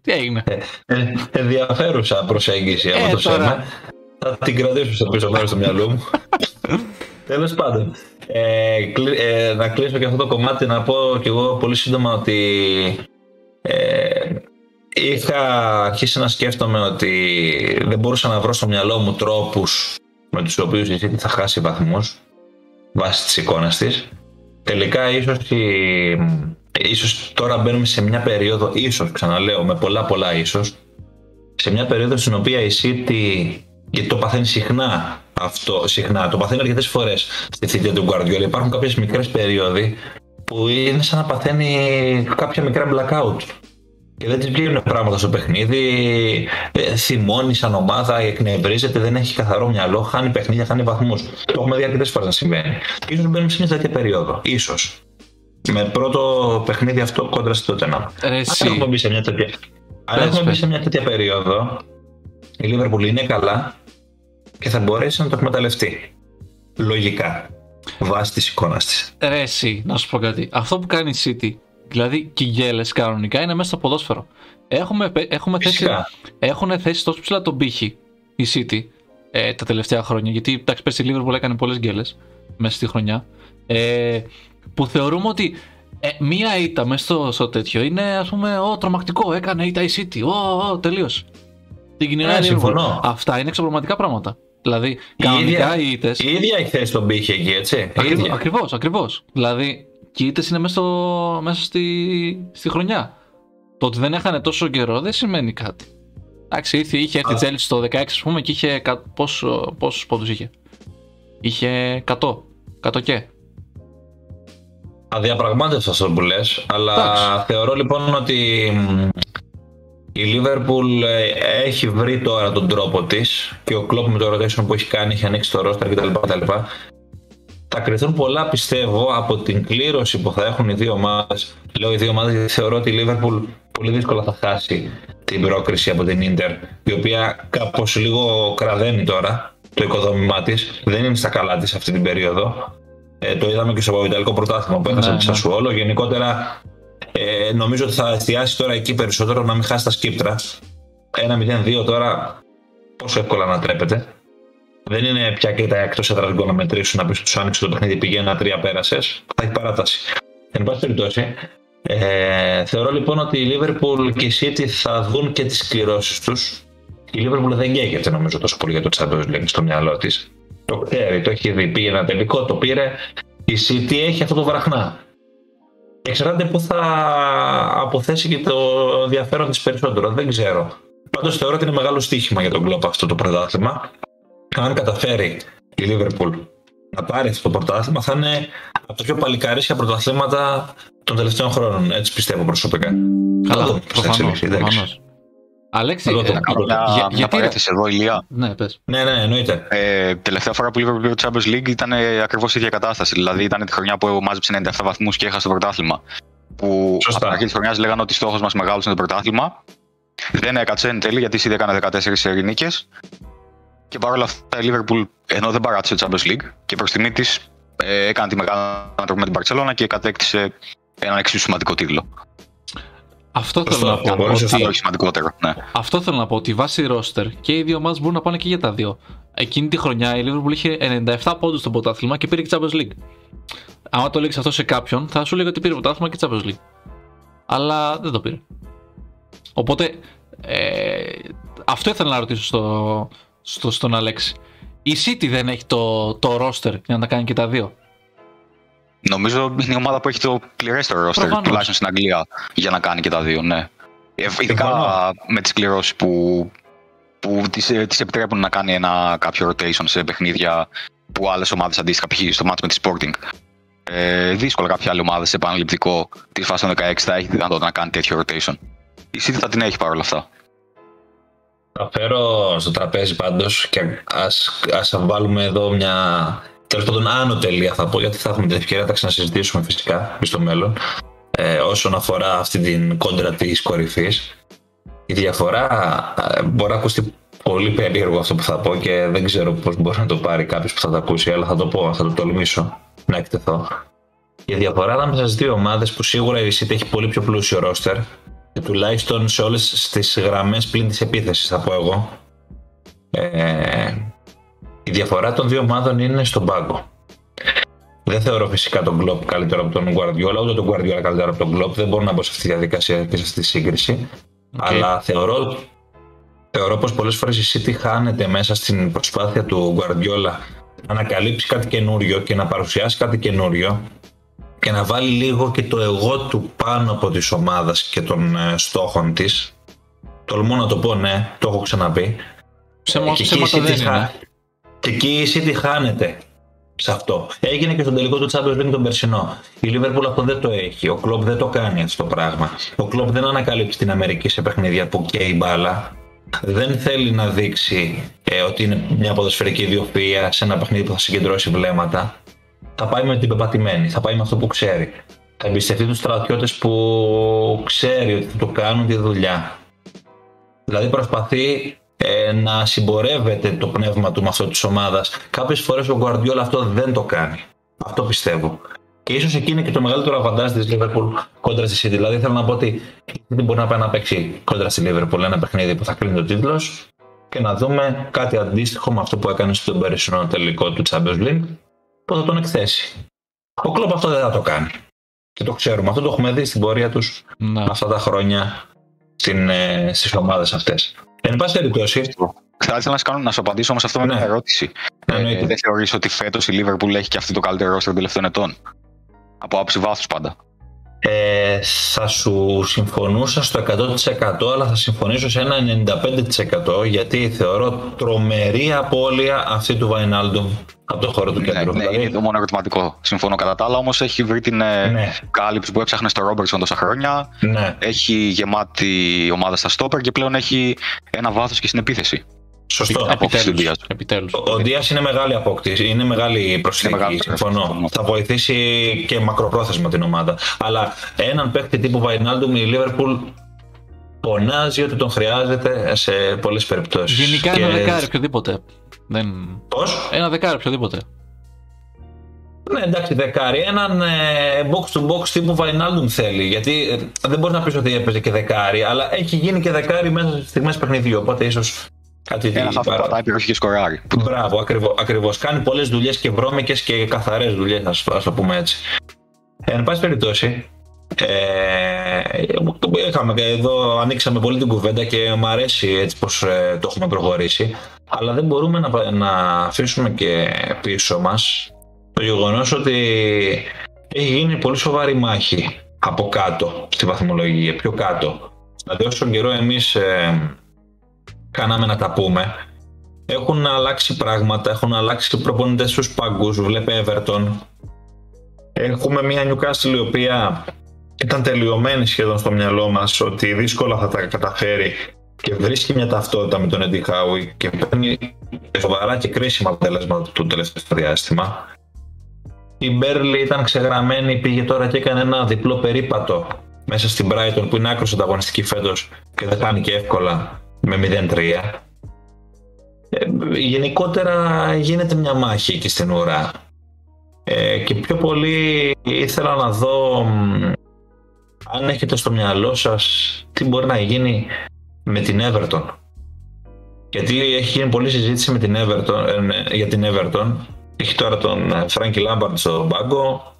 Τι έγινε. Ε, ε, ενδιαφέρουσα προσέγγιση, άμα ε, το τώρα, θα την κρατήσω στο πίσω μέρος του μυαλού μου. Τέλος πάντων. Ε, ε, να κλείσω και αυτό το κομμάτι να πω κι εγώ πολύ σύντομα ότι ε, είχα αρχίσει να σκέφτομαι ότι δεν μπορούσα να βρω στο μυαλό μου τρόπους με τους οποίους η θα χάσει βαθμούς βάσει της εικόνας της. Τελικά ίσως, η, ίσως τώρα μπαίνουμε σε μια περίοδο, ίσως ξαναλέω με πολλά πολλά ίσως, σε μια περίοδο στην οποία η City γιατί το παθαίνει συχνά αυτό, συχνά. Το παθαίνει αρκετές φορές στη θητεία του Guardiola. Υπάρχουν κάποιες μικρές περίοδοι που είναι σαν να παθαίνει κάποια μικρά blackout. Και δεν τη βγαίνουν πράγματα στο παιχνίδι. Ε, θυμώνει σαν ομάδα, εκνευρίζεται, δεν έχει καθαρό μυαλό, χάνει παιχνίδια, χάνει βαθμούς. Το έχουμε δει αρκετές φορές να συμβαίνει. σω μπαίνουμε σε μια τέτοια περίοδο. σω. Με πρώτο παιχνίδι αυτό κόντρα στο Tottenham. Αν έχουμε μπει σε μια τέτοια, αν έχουμε μπει σε μια τέτοια περίοδο, η Liverpool είναι καλά και θα μπορέσει να το εκμεταλλευτεί. Λογικά. Βάσει της εικόνας της. Ρε, εσύ, να σου πω κάτι. Αυτό που κάνει η City, δηλαδή και οι γέλες κανονικά, είναι μέσα στο ποδόσφαιρο. Έχουμε, έχουμε θέσει, έχουν θέσει τόσο ψηλά τον πύχη η City ε, τα τελευταία χρόνια. Γιατί εντάξει, πέρσι η Liverpool έκανε πολλές γκέλε μέσα στη χρονιά. Ε, που θεωρούμε ότι ε, μία ήττα μέσα στο, στο τέτοιο είναι ας πούμε, ο, τρομακτικό. Έκανε ήττα η City. Ω, τελείως. Την κοινωνία ε, συμφωνώ. Αυτά είναι εξωπλωματικά πράγματα. Δηλαδή, Η κανονικά ίδια- οι ήττες... Η ίδια έχει θέση τον πύχη εκεί, έτσι. Η Ακριβώς, ίδια. ακριβώς, ακριβώς. Δηλαδή, και οι ήττες είναι μέσα, στο, μέσα στη, στη χρονιά. Το ότι δεν έχανε τόσο καιρό δεν σημαίνει κάτι. Εντάξει, ήρθε, είχε έρθει η Α. Chelsea στο 16 ας πούμε και είχε, κα- πόσο, πόσους πόντους είχε; Είχε 100, 100 και. Αδιαπραγμάτευτο αυτό που λες, αλλά Εντάξει. θεωρώ λοιπόν ότι μ, η Liverpool ε, έχει βρει τώρα τον τρόπο της και ο Klopp με το rotation που έχει κάνει, έχει ανοίξει το roster κτλ. κτλ. Θα κρυθούν πολλά πιστεύω από την κλήρωση που θα έχουν οι δύο ομάδες. Λέω οι δύο ομάδες γιατί θεωρώ ότι η Liverpool πολύ δύσκολα θα χάσει την πρόκριση από την Inter, η οποία κάπως λίγο κραδένει τώρα το οικοδόμημά της. Δεν είναι στα καλά της αυτή την περίοδο. Ε, το είδαμε και στο Ιταλικό πρωτάθλημα που έχασε Ναι, από τη ναι. Σασουόλο. Γενικότερα ε, νομίζω ότι θα εστιάσει τώρα εκεί περισσότερο να μην χάσει τα σκύπτρα. 1-0-2 τώρα πόσο εύκολα να τρέπεται. Δεν είναι πια και τα εκτός έδρας γκολ να μετρήσουν να πεις ότι τους άνοιξε το παιχνίδι πήγε ένα-τρία πέρασες. Θα έχει παράταση. Εν πάση περιπτώσει, ε, θεωρώ λοιπόν ότι η Liverpool και η City θα δουν και τις κληρώσεις τους. Η Liverpool δεν καίγεται νομίζω τόσο πολύ για το Champions League στο μυαλό της. Το ξέρει, το έχει δει. Πήγε ένα τελικό, το πήρε. Η City έχει αυτό το βραχνά. Εξαρτάται πού θα αποθέσει και το ενδιαφέρον της περισσότερο. Δεν ξέρω. Πάντως θεωρώ ότι είναι μεγάλο στοίχημα για τον κλοπ αυτό το πρωτάθλημα. Αν καταφέρει η Liverpool να πάρει αυτό το πρωτάθλημα, θα είναι από τα πιο παλικαρίσια πρωταθλήματα των τελευταίων χρόνων. Έτσι πιστεύω προσωπικά. Θα Καλά, Αλέξη, Θα το ε, δούμε. Κάνω μια, Για- μια γιατί- παρένθεση εδώ, Ηλία. ναι, πες. Ναι, ναι, εννοείται. Ε, τελευταία φορά που η Liverpool πήρε το Champions League ήταν ακριβώς η ίδια κατάσταση. Δηλαδή ήταν τη χρονιά που μάζεψε 97 βαθμούς και έχασε το πρωτάθλημα. Που Σωστά. από την αρχή της χρονιάς λέγανε ότι στόχος μας μεγάλο είναι το πρωτάθλημα. Δεν έκατσε εν τέλει γιατί η City έκανες 14 σερί νίκες. Και παρόλα αυτά η Liverpool ενώ δεν παράτησε το Champions League και προς τιμή της ε, έκανε τη μεγάλη ανατροπή με την Barcelona και κατέκτησε έναν εξίσου σημαντικό τίτλο. Αυτό Σωστό, θέλω να πω. πολύ σωστό. Αν Ότι, όχι σημαντικότερο. Ναι. αυτό θέλω να πω ότι βάσει ρόστερ και οι δύο ομάδες μπορούν να πάνε και για τα δύο. Εκείνη τη χρονιά η Liverpool είχε 97 πόντους στο πρωτάθλημα και πήρε και Champions League. Αν το λέξει αυτό σε κάποιον, θα σου λέγει ότι πήρε πρωτάθλημα και Champions League. Αλλά δεν το πήρε. Οπότε, ε, αυτό ήθελα να ρωτήσω στο, στο, στον Αλέξη. Η City δεν έχει το, το roster για να τα κάνει και τα δύο; Νομίζω είναι η ομάδα που έχει το πληρέστερο roster, Προφανώς. τουλάχιστον στην Αγγλία, για να κάνει και τα δύο, ναι. Ε, Ειδικά Συμφωνώ. με τις κληρώσεις που, που τις, ε, τις επιτρέπουν να κάνει ένα κάποιο rotation σε παιχνίδια που άλλες ομάδες αντίστοιχα, π.χ. στο μάτι με τη Sporting. Ε, δύσκολα κάποια άλλη ομάδα σε επαναληπτικό της φάσης των 16 θα έχει τη δυνατότητα να κάνει τέτοιο rotation. Η City θα την έχει παρόλα αυτά. Θα φέρω στο τραπέζι πάντως και ας, ας βάλουμε εδώ μια τέλος πάντων άνω τελεία θα πω γιατί θα έχουμε την ευκαιρία να τα ξανασυζητήσουμε φυσικά και στο μέλλον ε, όσον αφορά αυτή την κόντρα της κορυφής. Η διαφορά ε, μπορεί να ακουστεί πολύ περίεργο αυτό που θα πω και δεν ξέρω πώς μπορεί να το πάρει κάποιος που θα το ακούσει αλλά θα το πω, θα το τολμήσω να εκτεθώ. Η διαφορά ανάμεσα στις δύο ομάδες που σίγουρα η City έχει πολύ πιο πλούσιο ρόστερ και τουλάχιστον σε όλες τις γραμμές πλην της επίθεσης θα πω εγώ ε, η διαφορά των δύο ομάδων είναι στον πάγκο δεν θεωρώ φυσικά τον Klopp καλύτερο από τον Guardiola ούτε τον Guardiola καλύτερο από τον Klopp δεν μπορώ να μπω σε αυτή τη διαδικασία και σε αυτή τη σύγκριση Οκ. αλλά θεωρώ θεωρώ πως πολλές φορές η City χάνεται μέσα στην προσπάθεια του Guardiola να ανακαλύψει κάτι καινούριο και να παρουσιάσει κάτι καινούριο και να βάλει λίγο και το εγώ του πάνω από της ομάδας και των ε, στόχων της. Τολμώ να το πω, ναι, το έχω ξαναπεί. Σε, Ε, μα, και σε εκεί η City δεν χα- είναι. Και εκεί η City χάνεται σε αυτό. Έγινε και στον τελικό του Champions League τον περσινό. Η Liverpool αυτό δεν το έχει. Ο Κλοπ δεν το κάνει αυτό το πράγμα. Ο Κλοπ δεν ανακαλύψει την Αμερική σε παιχνίδια που καίει μπάλα. Δεν θέλει να δείξει ε, ότι είναι μια ποδοσφαιρική ιδιοφυΐα σε ένα παιχνίδι που θα συγκεντρώσει βλέμματα. Θα πάει με την πεπατημένη, θα πάει με αυτό που ξέρει. Θα εμπιστευτεί τους στρατιώτες που ξέρει ότι θα του κάνουν τη δουλειά. Δηλαδή προσπαθεί ε, να συμπορεύεται το πνεύμα του με αυτό της ομάδας. Κάποιες φορές ο Guardiola αυτό δεν το κάνει. Αυτό πιστεύω. Και ίσως εκεί είναι και το μεγαλύτερο αβαντάζ της Liverpool κόντρα στη City. Δηλαδή θέλω να πω ότι η City μπορεί να πάει να παίξει κόντρα στη Liverpool ένα παιχνίδι που θα κλείνει ο τίτλος και να δούμε κάτι αντίστοιχο με αυτό που έκανε στον περσινό τελικό του Champions League που θα τον εκθέσει. Ο κλοπ αυτό δεν θα το κάνει. Και το ξέρουμε. Αυτό το έχουμε δει στην πορεία τους Ναι. αυτά τα χρόνια στην, ε, στις ομάδες αυτές. Εν πάση περιπτώσει, θα ήθελα να, κάνω, να σου απαντήσω όμως αυτό με Ναι. μια ερώτηση. Ε, Εννοείται. δεν θεωρείς ότι φέτος η Liverpool έχει και αυτή το καλύτερο roster των τελευταίων ετών; Από άποψη βάθους πάντα. Ε, θα σου συμφωνούσα στο 100% αλλά θα συμφωνήσω σε ένα 95% γιατί θεωρώ τρομερή απώλεια αυτή του Βαϊνάλντουμ από το χώρο του Ναι, κέντρου. ναι, Δηλαδή, είναι το μόνο ερωτηματικό. Συμφωνώ κατά τα άλλα, όμως έχει βρει την ε, ναι, κάλυψη που έψαχνε στο Robertson τόσα χρόνια. ναι, Έχει γεμάτη ομάδα στα στόπερ και πλέον έχει ένα βάθος και στην επίθεση. Σωστό. Απόκτηση του Επιτέλους. Diaz. Επιτέλους. Ο Δίας είναι μεγάλη απόκτηση, είναι μεγάλη προσθήκη. Είναι μεγάλη συμφωνώ. συμφωνώ. Θα βοηθήσει και μακροπρόθεσμα την ομάδα. Αλλά έναν παίκτη τύπου Βαϊνάλντουμ η Λίβερπουλ πονάζει ότι τον χρειάζεται σε πολλές περιπτώσεις. Γενικά ένα δεκάρι οποιοδήποτε. Δεν... Πώς; Ένα δεκάρι οποιοδήποτε. Ναι, εντάξει, δεκάρι. Έναν ε, box to box τύπου Βαϊνάλντουμ θέλει. Γιατί ε, δεν μπορείς να πεις ότι έπαιζε και δεκάρι, αλλά έχει γίνει και δεκάρι μέσα σε στιγμές παιχνιδιού. Οπότε ίσως κάτι Ένα χάφι που παρά- πατάει περιοχή και σκοράρει. Που Μπράβο, ακριβώς, ακριβώς. Κάνει πολλές δουλειές και βρώμικες και καθαρές δουλειές, ας, ας το πούμε έτσι. Ε, εν πάση περιπτώσει, ε, είχαμε, και εδώ ανοίξαμε πολύ την κουβέντα και μου αρέσει έτσι πως ε, το έχουμε προχωρήσει, αλλά δεν μπορούμε να, να αφήσουμε και πίσω μας το γεγονός ότι έχει γίνει πολύ σοβαρή μάχη από κάτω στη βαθμολογία, πιο κάτω. Δηλαδή όσο καιρό εμείς ε, κάναμε να τα πούμε, έχουν αλλάξει πράγματα, έχουν αλλάξει προπονητές στους πάγκους, βλέπε Everton. Έχουμε μια Newcastle η οποία ήταν τελειωμένη σχεδόν στο μυαλό μας ότι δύσκολα θα τα καταφέρει και βρίσκει μια ταυτότητα με τον Eddie Howe και παίρνει σοβαρά και κρίσιμα αποτελέσματα το τελευταίο διάστημα. Η Μπέρλι ήταν ξεγραμμένη, πήγε τώρα και έκανε ένα διπλό περίπατο μέσα στην Brighton που είναι άκρως ανταγωνιστική φέτος και δεν κάνει και εύκολα με 0-3. Ε, γενικότερα γίνεται μια μάχη εκεί στην ουρά. Ε, και πιο πολύ ήθελα να δω μ, αν έχετε στο μυαλό σας τι μπορεί να γίνει με την Everton. Γιατί έχει γίνει πολλή συζήτηση με την Everton, ε, ναι, για την Everton. Έχει τώρα τον ε, Frankie Lampard στον πάγκο.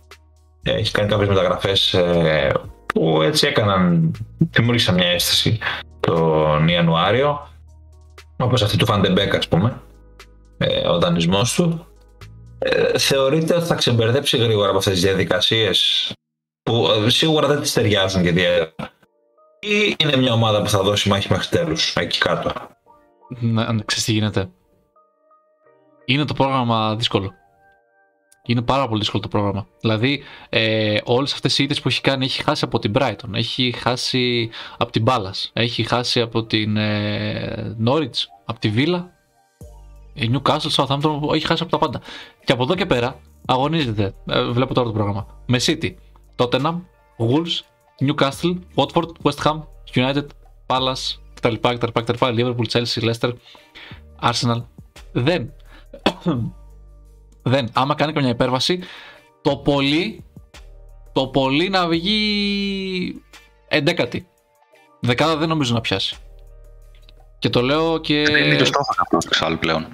Ε, Έχει κάνει κάποιες μεταγραφές ε, που έτσι έκαναν, δημιούργησαν μια αίσθηση τον Ιανουάριο όπως αυτή του Van de Beek ας πούμε ε, ο δανεισμός του ε, θεωρείτε ότι θα ξεμπερδέψει γρήγορα από αυτές τις διαδικασίες που ε, σίγουρα δεν τις ταιριάζουν και ιδιαίτερα ή είναι μια ομάδα που θα δώσει μάχη μέχρι τέλους εκεί κάτω Να, να ξέρεις τι γίνεται. Είναι το πρόγραμμα δύσκολο. Είναι πάρα πολύ δύσκολο το πρόγραμμα. Δηλαδή, ε, όλες αυτές οι ήττες που έχει κάνει, έχει χάσει από την Brighton, έχει χάσει από την Ballas, έχει χάσει από την ε, Norwich, από τη Villa, η Newcastle, Southampton, έχει χάσει από τα πάντα. Και από εδώ και πέρα αγωνίζεται, ε, βλέπω τώρα το πρόγραμμα, με City, Tottenham, Wolves, Newcastle, Watford, West Ham, United, Palace, κτλ, κτλ, κτλ, Liverpool, Chelsea, Leicester, Arsenal. Δεν. Δεν. Άμα κάνει καμιά υπέρβαση, το πολύ, το πολύ να βγει εντέκατη. Δεκάδα δεν νομίζω να πιάσει. Και το λέω και... Δεν είναι και ο στόχος αυτός εξάλλου πλέον.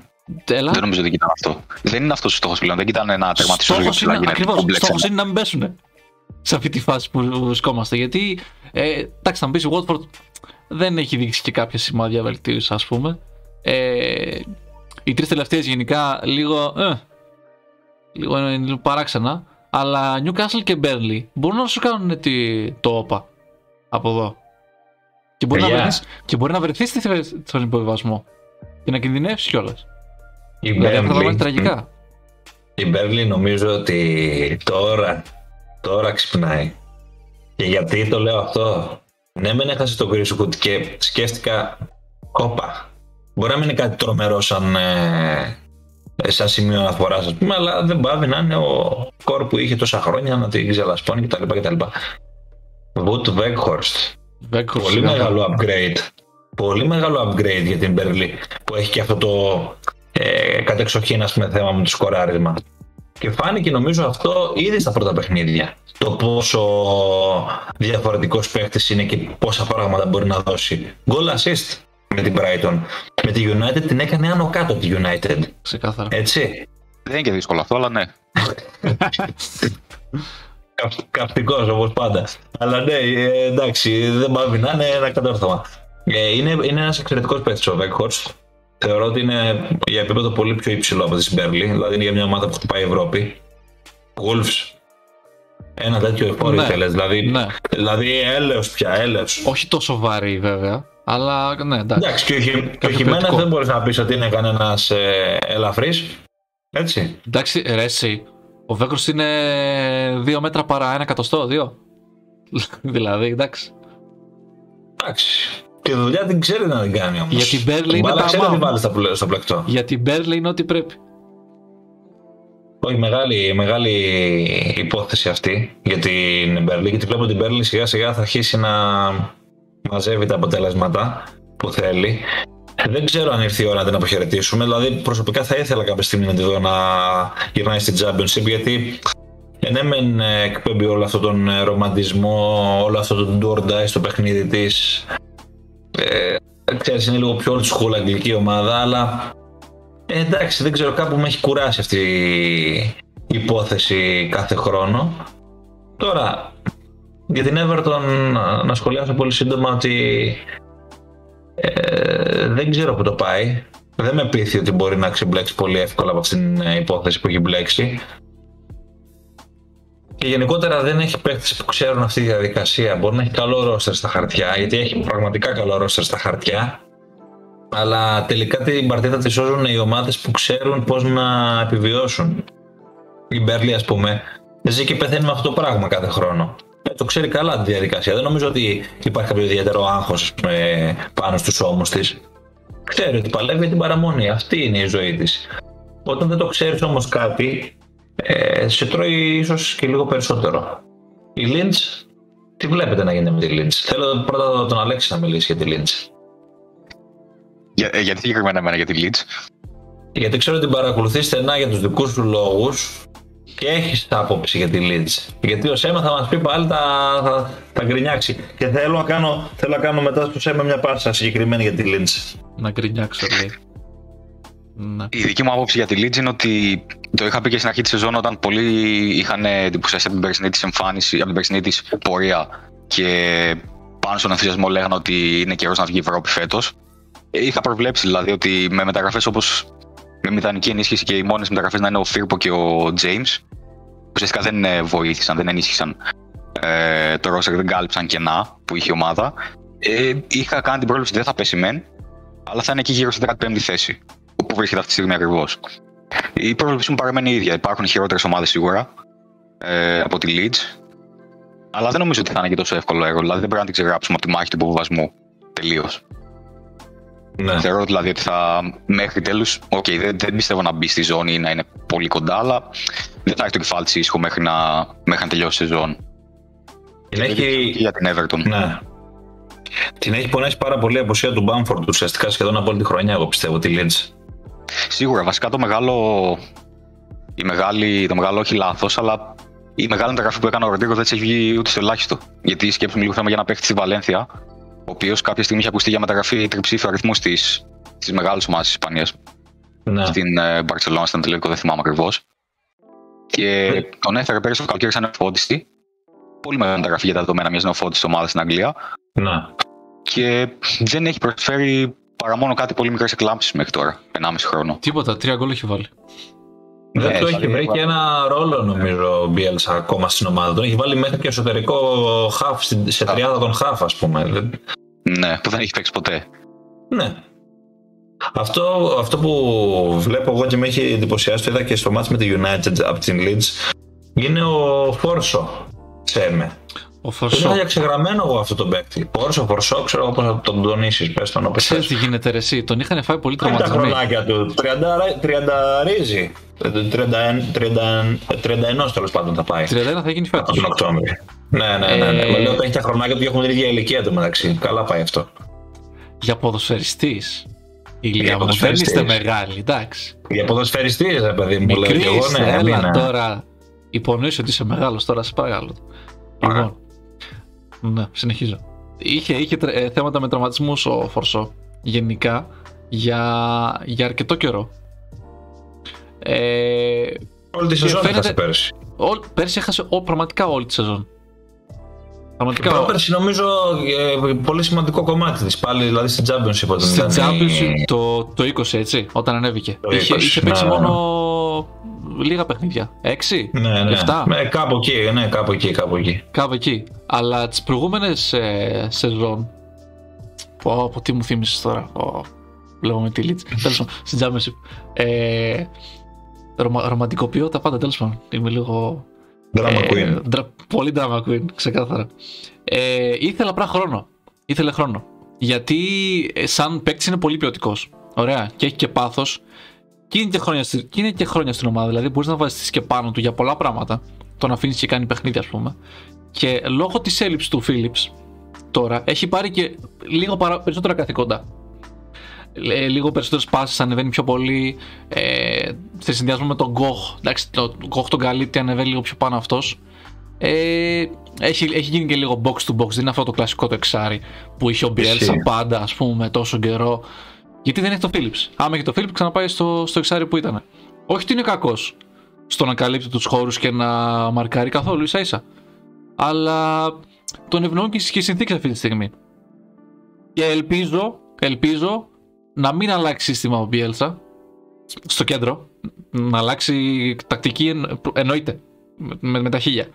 Έλα. Δεν νομίζω ότι ήταν αυτό. Δεν είναι αυτός ο στόχος πλέον. Δεν ήταν να τερματίσει όσο πιο Στόχος ψηλά είναι, γίνεται. ακριβώς, κομπλεξ στόχος ένα. είναι να μην πέσουν σε αυτή τη φάση που βρισκόμαστε. Γιατί, ε, εντάξει, θα μου πεις, η Watford δεν έχει δείξει και κάποια σημάδια βελτίωσης, ας πούμε. Ε, οι τρεις τελευταίες γενικά λίγο, ε, λίγο, είναι λίγο παράξενα. Αλλά Newcastle και Burnley μπορούν να σου κάνουν τη, το όπα από εδώ. Και μπορεί, να Παιδιά. βρεθείς, και μπορεί να βρεθείς στη θε- στον υποβιβασμό. Και να κινδυνεύσεις κιόλας. η Δηλαδή αυτό θα Burnley- βάλει τραγικά. η Μπέρλι νομίζω ότι τώρα τώρα ξυπνάει και γιατί το λέω αυτό; Ναι μεν έχασε τον Γκρίσουκουτ και σκέφτηκα όπα μπορεί να μην είναι κάτι τρομερό σαν ε, σαν σημείο αναφοράς, ας πούμε, αλλά δεν πάβει να είναι ο κόρ που είχε τόσα χρόνια να την ξελασπώνει κτλ. κτλ. Βουτ Βέγχορστ. Βέγκος, Πολύ σιγά. μεγάλο upgrade. Πολύ μεγάλο upgrade για την Μπερλί που έχει και αυτό το ε, κατεξοχήν ας πούμε, θέμα με το σκοράρισμα. Και φάνηκε νομίζω αυτό ήδη στα πρώτα παιχνίδια. Το πόσο διαφορετικός παίκτης είναι και πόσα πράγματα μπορεί να δώσει. Goal assist με την Brighton. Με τη United την έκανε άνω κάτω τη United. Ξεκάθαρα. Έτσι. Δεν είναι και δύσκολο αυτό, αλλά ναι. Καυτικό όπως πάντα. Αλλά ναι, ε, εντάξει, δεν πάβει να είναι ένα κατόρθωμα. Ε, είναι είναι ένας εξαιρετικός παίκτης ο Βέγχορστ. θεωρώ ότι είναι για επίπεδο πολύ πιο υψηλό από τη Μπέρλι. Δηλαδή είναι για μια ομάδα που χτυπάει η Ευρώπη. Wolves. Ένα τέτοιο εφόρη Ναι. θέλεις. Δηλαδή, Ναι. δηλαδή έλεος πια, έλεος. Όχι τόσο βαρύ βέβαια, αλλά ναι, εντάξει. Εντάξει, και ο, Χι- και ο Κάποιο Χιμένεθ ποιοτικό. δεν μπορείς να πεις ότι είναι κανένας ε, ελαφρύς. Έτσι. Εντάξει, ρε εσύ, ο Βέγκρος είναι 2 μέτρα παρά ένα εκατοστό, 2. δηλαδή, εντάξει. Εντάξει. Τη δουλειά την ξέρει να την κάνει όμως. Για την Μπέρλι είναι τα ξέρει να την μάμ. βάλει στο, πλε- στο πλεκτό. Για την Μπέρλι είναι ό,τι πρέπει. Όχι, μεγάλη, μεγάλη υπόθεση αυτή για την Μπέρλι, γιατί βλέπω ότι η Μπέρλι σιγά σιγά θα αρχίσει να μαζεύει τα αποτελέσματα που θέλει. Δεν ξέρω αν ήρθε η ώρα να την αποχαιρετήσουμε. Δηλαδή, προσωπικά θα ήθελα κάποια στιγμή να τη δω να γυρνάει στην Championship, γιατί ε, ναι, μεν ε, εκπέμπει όλο αυτόν τον ε, ρομαντισμό, όλο αυτό τον do or die στο παιχνίδι της. Ε, ξέρεις, είναι λίγο πιο old school αγγλική ομάδα, αλλά ε, εντάξει, δεν ξέρω, κάπου με έχει κουράσει αυτή η υπόθεση κάθε χρόνο. Τώρα, για την Everton να- να σχολιάσω πολύ σύντομα ότι ε, δεν ξέρω που το πάει. Δεν με πείθει ότι μπορεί να ξεμπλέξει πολύ εύκολα από αυτήν την ε, υπόθεση που έχει μπλέξει. Και γενικότερα δεν έχει παίχτες που ξέρουν αυτή τη διαδικασία. Μπορεί να έχει καλό ρόστερ στα χαρτιά, γιατί έχει πραγματικά καλό ρόστερ στα χαρτιά. Αλλά τελικά την παρτίδα τη σώζουν οι ομάδες που ξέρουν πώς να επιβιώσουν. Η Μπέρλι, ας πούμε, ζει και πεθαίνει με αυτό το πράγμα κάθε χρόνο. Ε, το ξέρει καλά τη διαδικασία. Δεν νομίζω ότι υπάρχει κάποιο ιδιαίτερο άγχος πάνω στους ώμους της. Ξέρει ότι παλεύει για την παραμονή. Αυτή είναι η ζωή της. Όταν δεν το ξέρεις όμως κάτι, ε, σε τρώει ίσως και λίγο περισσότερο. Η Lynch, τι βλέπετε να γίνεται με τη Lynch. Θέλω πρώτα τον Αλέξη να μιλήσει για τη Lynch. Για, ε, γιατί συγκεκριμένα εμένα για τη Leeds. Γιατί ξέρω ότι την παρακολουθεί στενά για τους δικούς σου λόγους και έχεις άποψη για τη Leeds. Γιατί ο Σέμα θα μας πει πάλι τα, θα, θα γκρινιάξει. Και θέλω να κάνω, θέλω να κάνω μετά στο Σέμα μια πάσα συγκεκριμένη για τη Leeds. Να γκρινιάξω, λέει. Ναι. Η δική μου άποψη για τη Leeds είναι ότι το είχα πει και στην αρχή της σεζόν όταν πολλοί είχαν εντυπωσιαστεί από την περσινή της εμφάνιση, από την περσινή της πορεία και πάνω στον ενθουσιασμό λέγανε ότι είναι καιρός να βγει η Ευρώπη φέτος. Είχα προβλέψει δηλαδή ότι με μεταγραφές όπως με μηδενική ενίσχυση και οι μόνες μεταγραφέ να είναι ο Φίρπο και ο James, ουσιαστικά δεν ε, βοήθησαν, δεν ενίσχυσαν ε, το roster, δεν κάλυψαν κενά που είχε η ομάδα. Ε, είχα κάνει την πρόβλεψη ότι δεν θα πέσει μεν, αλλά θα είναι εκεί γύρω στην 15η θέση, όπου βρίσκεται αυτή τη στιγμή ακριβώς. Η πρόβλεψή μου παραμένει η ίδια. Υπάρχουν χειρότερες ομάδες σίγουρα ε, από τη Leeds, αλλά δεν νομίζω ότι θα είναι και τόσο εύκολο έργο. Δηλαδή δεν πρέπει να την ξεγράψουμε από τη μάχη του υποβιβασμού τελείως. Ναι. Θεωρώ δηλαδή ότι θα μέχρι τέλους. Οκ, δεν, δεν πιστεύω να μπει στη ζώνη ή να είναι πολύ κοντά, αλλά δεν θα έχει το κεφάλι της ήσυχο μέχρι να, μέχρι να τελειώσει η σεζόν. Την Και έχει, για την Everton. ναι. Την έχει πονέσει πάρα πολύ η απουσία του Μπάμφορντ ουσιαστικά σχεδόν από όλη τη χρονιά, εγώ πιστεύω, τη Leeds. Σίγουρα, βασικά το μεγάλο. Η μεγάλη, το μεγάλο όχι λάθος, αλλά η μεγάλη μεταγραφή που έκανε ο Ροντρίγκο δεν της έχει βγει ούτε στο ελάχιστο. Γιατί σκέψουμε λίγο θέμα για να παίχτη στη Βαλένθια, ο οποίος κάποια στιγμή είχε ακουστεί για μεταγραφή τριψήφιο αριθμού στι μεγάλε ομάδε της Ισπανίας. Ναι. Στην ε, Μπαρσελόνα, στην τελικό, δεν θυμάμαι ακριβώς. Και Ναι. τον έφερε πέρυσι το καλοκαίρι σαν νεοφώτιστη. Πολύ μεγάλη μεταγραφή για τα δεδομένα μιας νεοφώτιστη ομάδας στην Αγγλία. ναι. Και δεν έχει προσφέρει παρά μόνο κάτι πολύ μικρές εκλάμψει μέχρι τώρα, 1,5 χρόνο. Τίποτα, τρία γκολ έχει βάλει. Δεν Ναι, το έχει δηλαδή, βρει και ένα ρόλο νομίζω ο Μπιέλσα ακόμα στην ομάδα. Τον έχει βάλει μέχρι και εσωτερικό χαφ, στην- σε τριάδα των χαφ, ας πούμε. Δεν- Ναι, που δεν έχει παίξει ποτέ. Ναι. Αυτό, αυτό που βλέπω εγώ και με έχει εντυπωσιάσει, το είδα και στο μάτς με τη United από την Leeds, είναι ο Φόρσο. Σέμε. Ο Τον Φορσό. είχα για ξεγραμμένο εγώ αυτό τον παίκτη. Φόρσο, Φορσό, ξέρω εγώ πώ θα τον τονίσεις. Πες τον όπως Ξέρεις τι γίνεται ρε εσύ, τον είχαν φάει πολύ Τι είναι τα τραυματισμένοι. χρονάκια του. 30 τριανταρίζει. 31 τέλος πάντων θα πάει. 31 θα γίνει Από φέτος. τον Οκτώβριο. Ναι, ναι, ναι. ναι. Ε, Μα λέω ότι έχει τα χρονάκια του και έχουν την ίδια ηλικία του μεταξύ. Καλά πάει αυτό. Για ποδοσφαιριστής. Ηλία Για μου, δεν ποδοσφαιριστής. είστε μεγάλοι, εντάξει. Για ποδοσφαιριστής, ρε παιδί μου, λέω Μικρής και εγώ. είστε, Ναι, έλα ναι. τώρα. Υπονοείς ότι είσαι μεγάλος τώρα, σε παρακαλώ. Λοιπόν, ναι, συνεχίζω. Είχε, είχε τρε- ε, θέματα με τραυματισμούς ο Φορσό, γενικά, για, για αρκετό καιρό. Ε, Όλη τη σεζόν φαίνεται- έχασε πέρσι. Όλ, πέρσι έχασε ό, πραγματικά όλη τη σεζόν. Πραγματικά. Πρόπερση νομίζω ε, πολύ σημαντικό κομμάτι της πάλι, δηλαδή στην Championship όταν Στην ήταν. Championship η- το, το 20 έτσι, όταν ανέβηκε. Το είχε, 20, είχε παίξει ναι. μόνο λίγα παιχνίδια. 6, Ναι, ναι. 7. Ναι, κάπου εκεί, ναι, κάπου εκεί, κάπου εκεί. Κάπου εκεί. Αλλά τις προηγούμενες ε, σεζόν. Πω, πω, τι μου θύμισες τώρα. Πω, Βλέπω με τη Λίτς. Τέλος πάντων, στην Championship. Ε, ρωμα, ρομαντικοποιώ τα πάντα, τέλος πάντων. Είμαι λίγο. Drama ε, Queen. δρα- πολύ drama queen, ξεκάθαρα. Ε, ήθελα απλά χρόνο. Ήθελε χρόνο. Γιατί ε, σαν παίκτης είναι πολύ ποιοτικός. Ωραία. Και έχει και πάθος. Και είναι και χρόνια, στη- και είναι και χρόνια στην ομάδα. Δηλαδή μπορείς να βασιστείς και πάνω του για πολλά πράγματα. Τον αφήνεις και κάνει παιχνίδια, ας πούμε. Και λόγω της έλλειψης του Phillips τώρα έχει πάρει και λίγο παρα... περισσότερα καθήκοντα. Ε, λίγο περισσότερες πάσει, ανεβαίνει πιο πολύ. Ε, σε συνδυασμό με τον Γκοχ. Εντάξει, τον Γκοχ τον καλύπτει, ανεβαίνει λίγο πιο πάνω αυτός. Ε, έχει, έχει γίνει και λίγο box to box. Δεν είναι αυτό το κλασικό το εξάρι που είχε ο Μπιέλσα Ισχύει. πάντα, ας πούμε, τόσο καιρό. Γιατί δεν έχει το Phillips. Άμα έχει το Phillips, ξαναπάει στο, στο εξάρι που ήταν. Όχι ότι είναι κακός στο να καλύπτει τους χώρους και να μαρκάρει καθόλου ίσα ίσα. Αλλά τον ευνοούν και οι συνθήκες αυτή τη στιγμή. Και ελπίζω, ελπίζω να μην αλλάξει σύστημα ο Μπιέλσα στο κέντρο. Να αλλάξει τακτική εν- εννοείται. Με, με, με τα χίλια.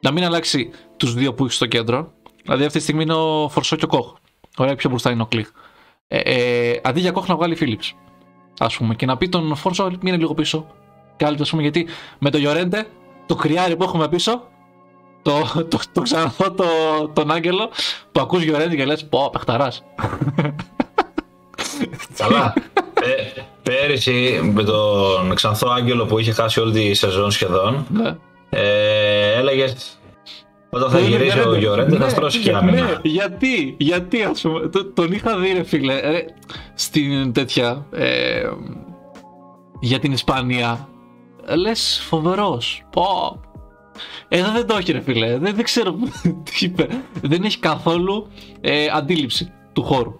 Να μην αλλάξει τους δύο που έχει στο κέντρο. Δηλαδή αυτή τη στιγμή είναι ο Φορσό και ο Κοχ. Ωραία, πιο μπροστά είναι ο Κλειχ. Ε, ε, αντί για Κοχ να βγάλει Φίλιπς Α πούμε. Και να πει τον Φορσό, μείνε λίγο πίσω. Κάλυπτε, ας πούμε, γιατί με το Γιορέντε, το κρυάρι που έχουμε πίσω, το, το, το ξαναδώ το, τον Άγγελο που ακούς Γιορέντε και λες πω παιχταράς Καλά. Ε, πέρυσι με τον Ξανθό Άγγελο που είχε χάσει όλη τη σεζόν σχεδόν, ναι. ε, έλεγες όταν θα Που είναι γυρίσει ο Γιορέντε. Γιορέντε θα Ναι, στρώσει και ένα ναι, μήνα. γιατί, γιατί ας πούμε, το- τον είχα δει ρε φίλε, ε, στην τέτοια, ε, για την Ισπανία, Ε, λες φοβερός, πω, εδώ δεν το έχει ρε φίλε, δεν, δεν ξέρω τι είπε, δεν έχει καθόλου ε, αντίληψη του χώρου,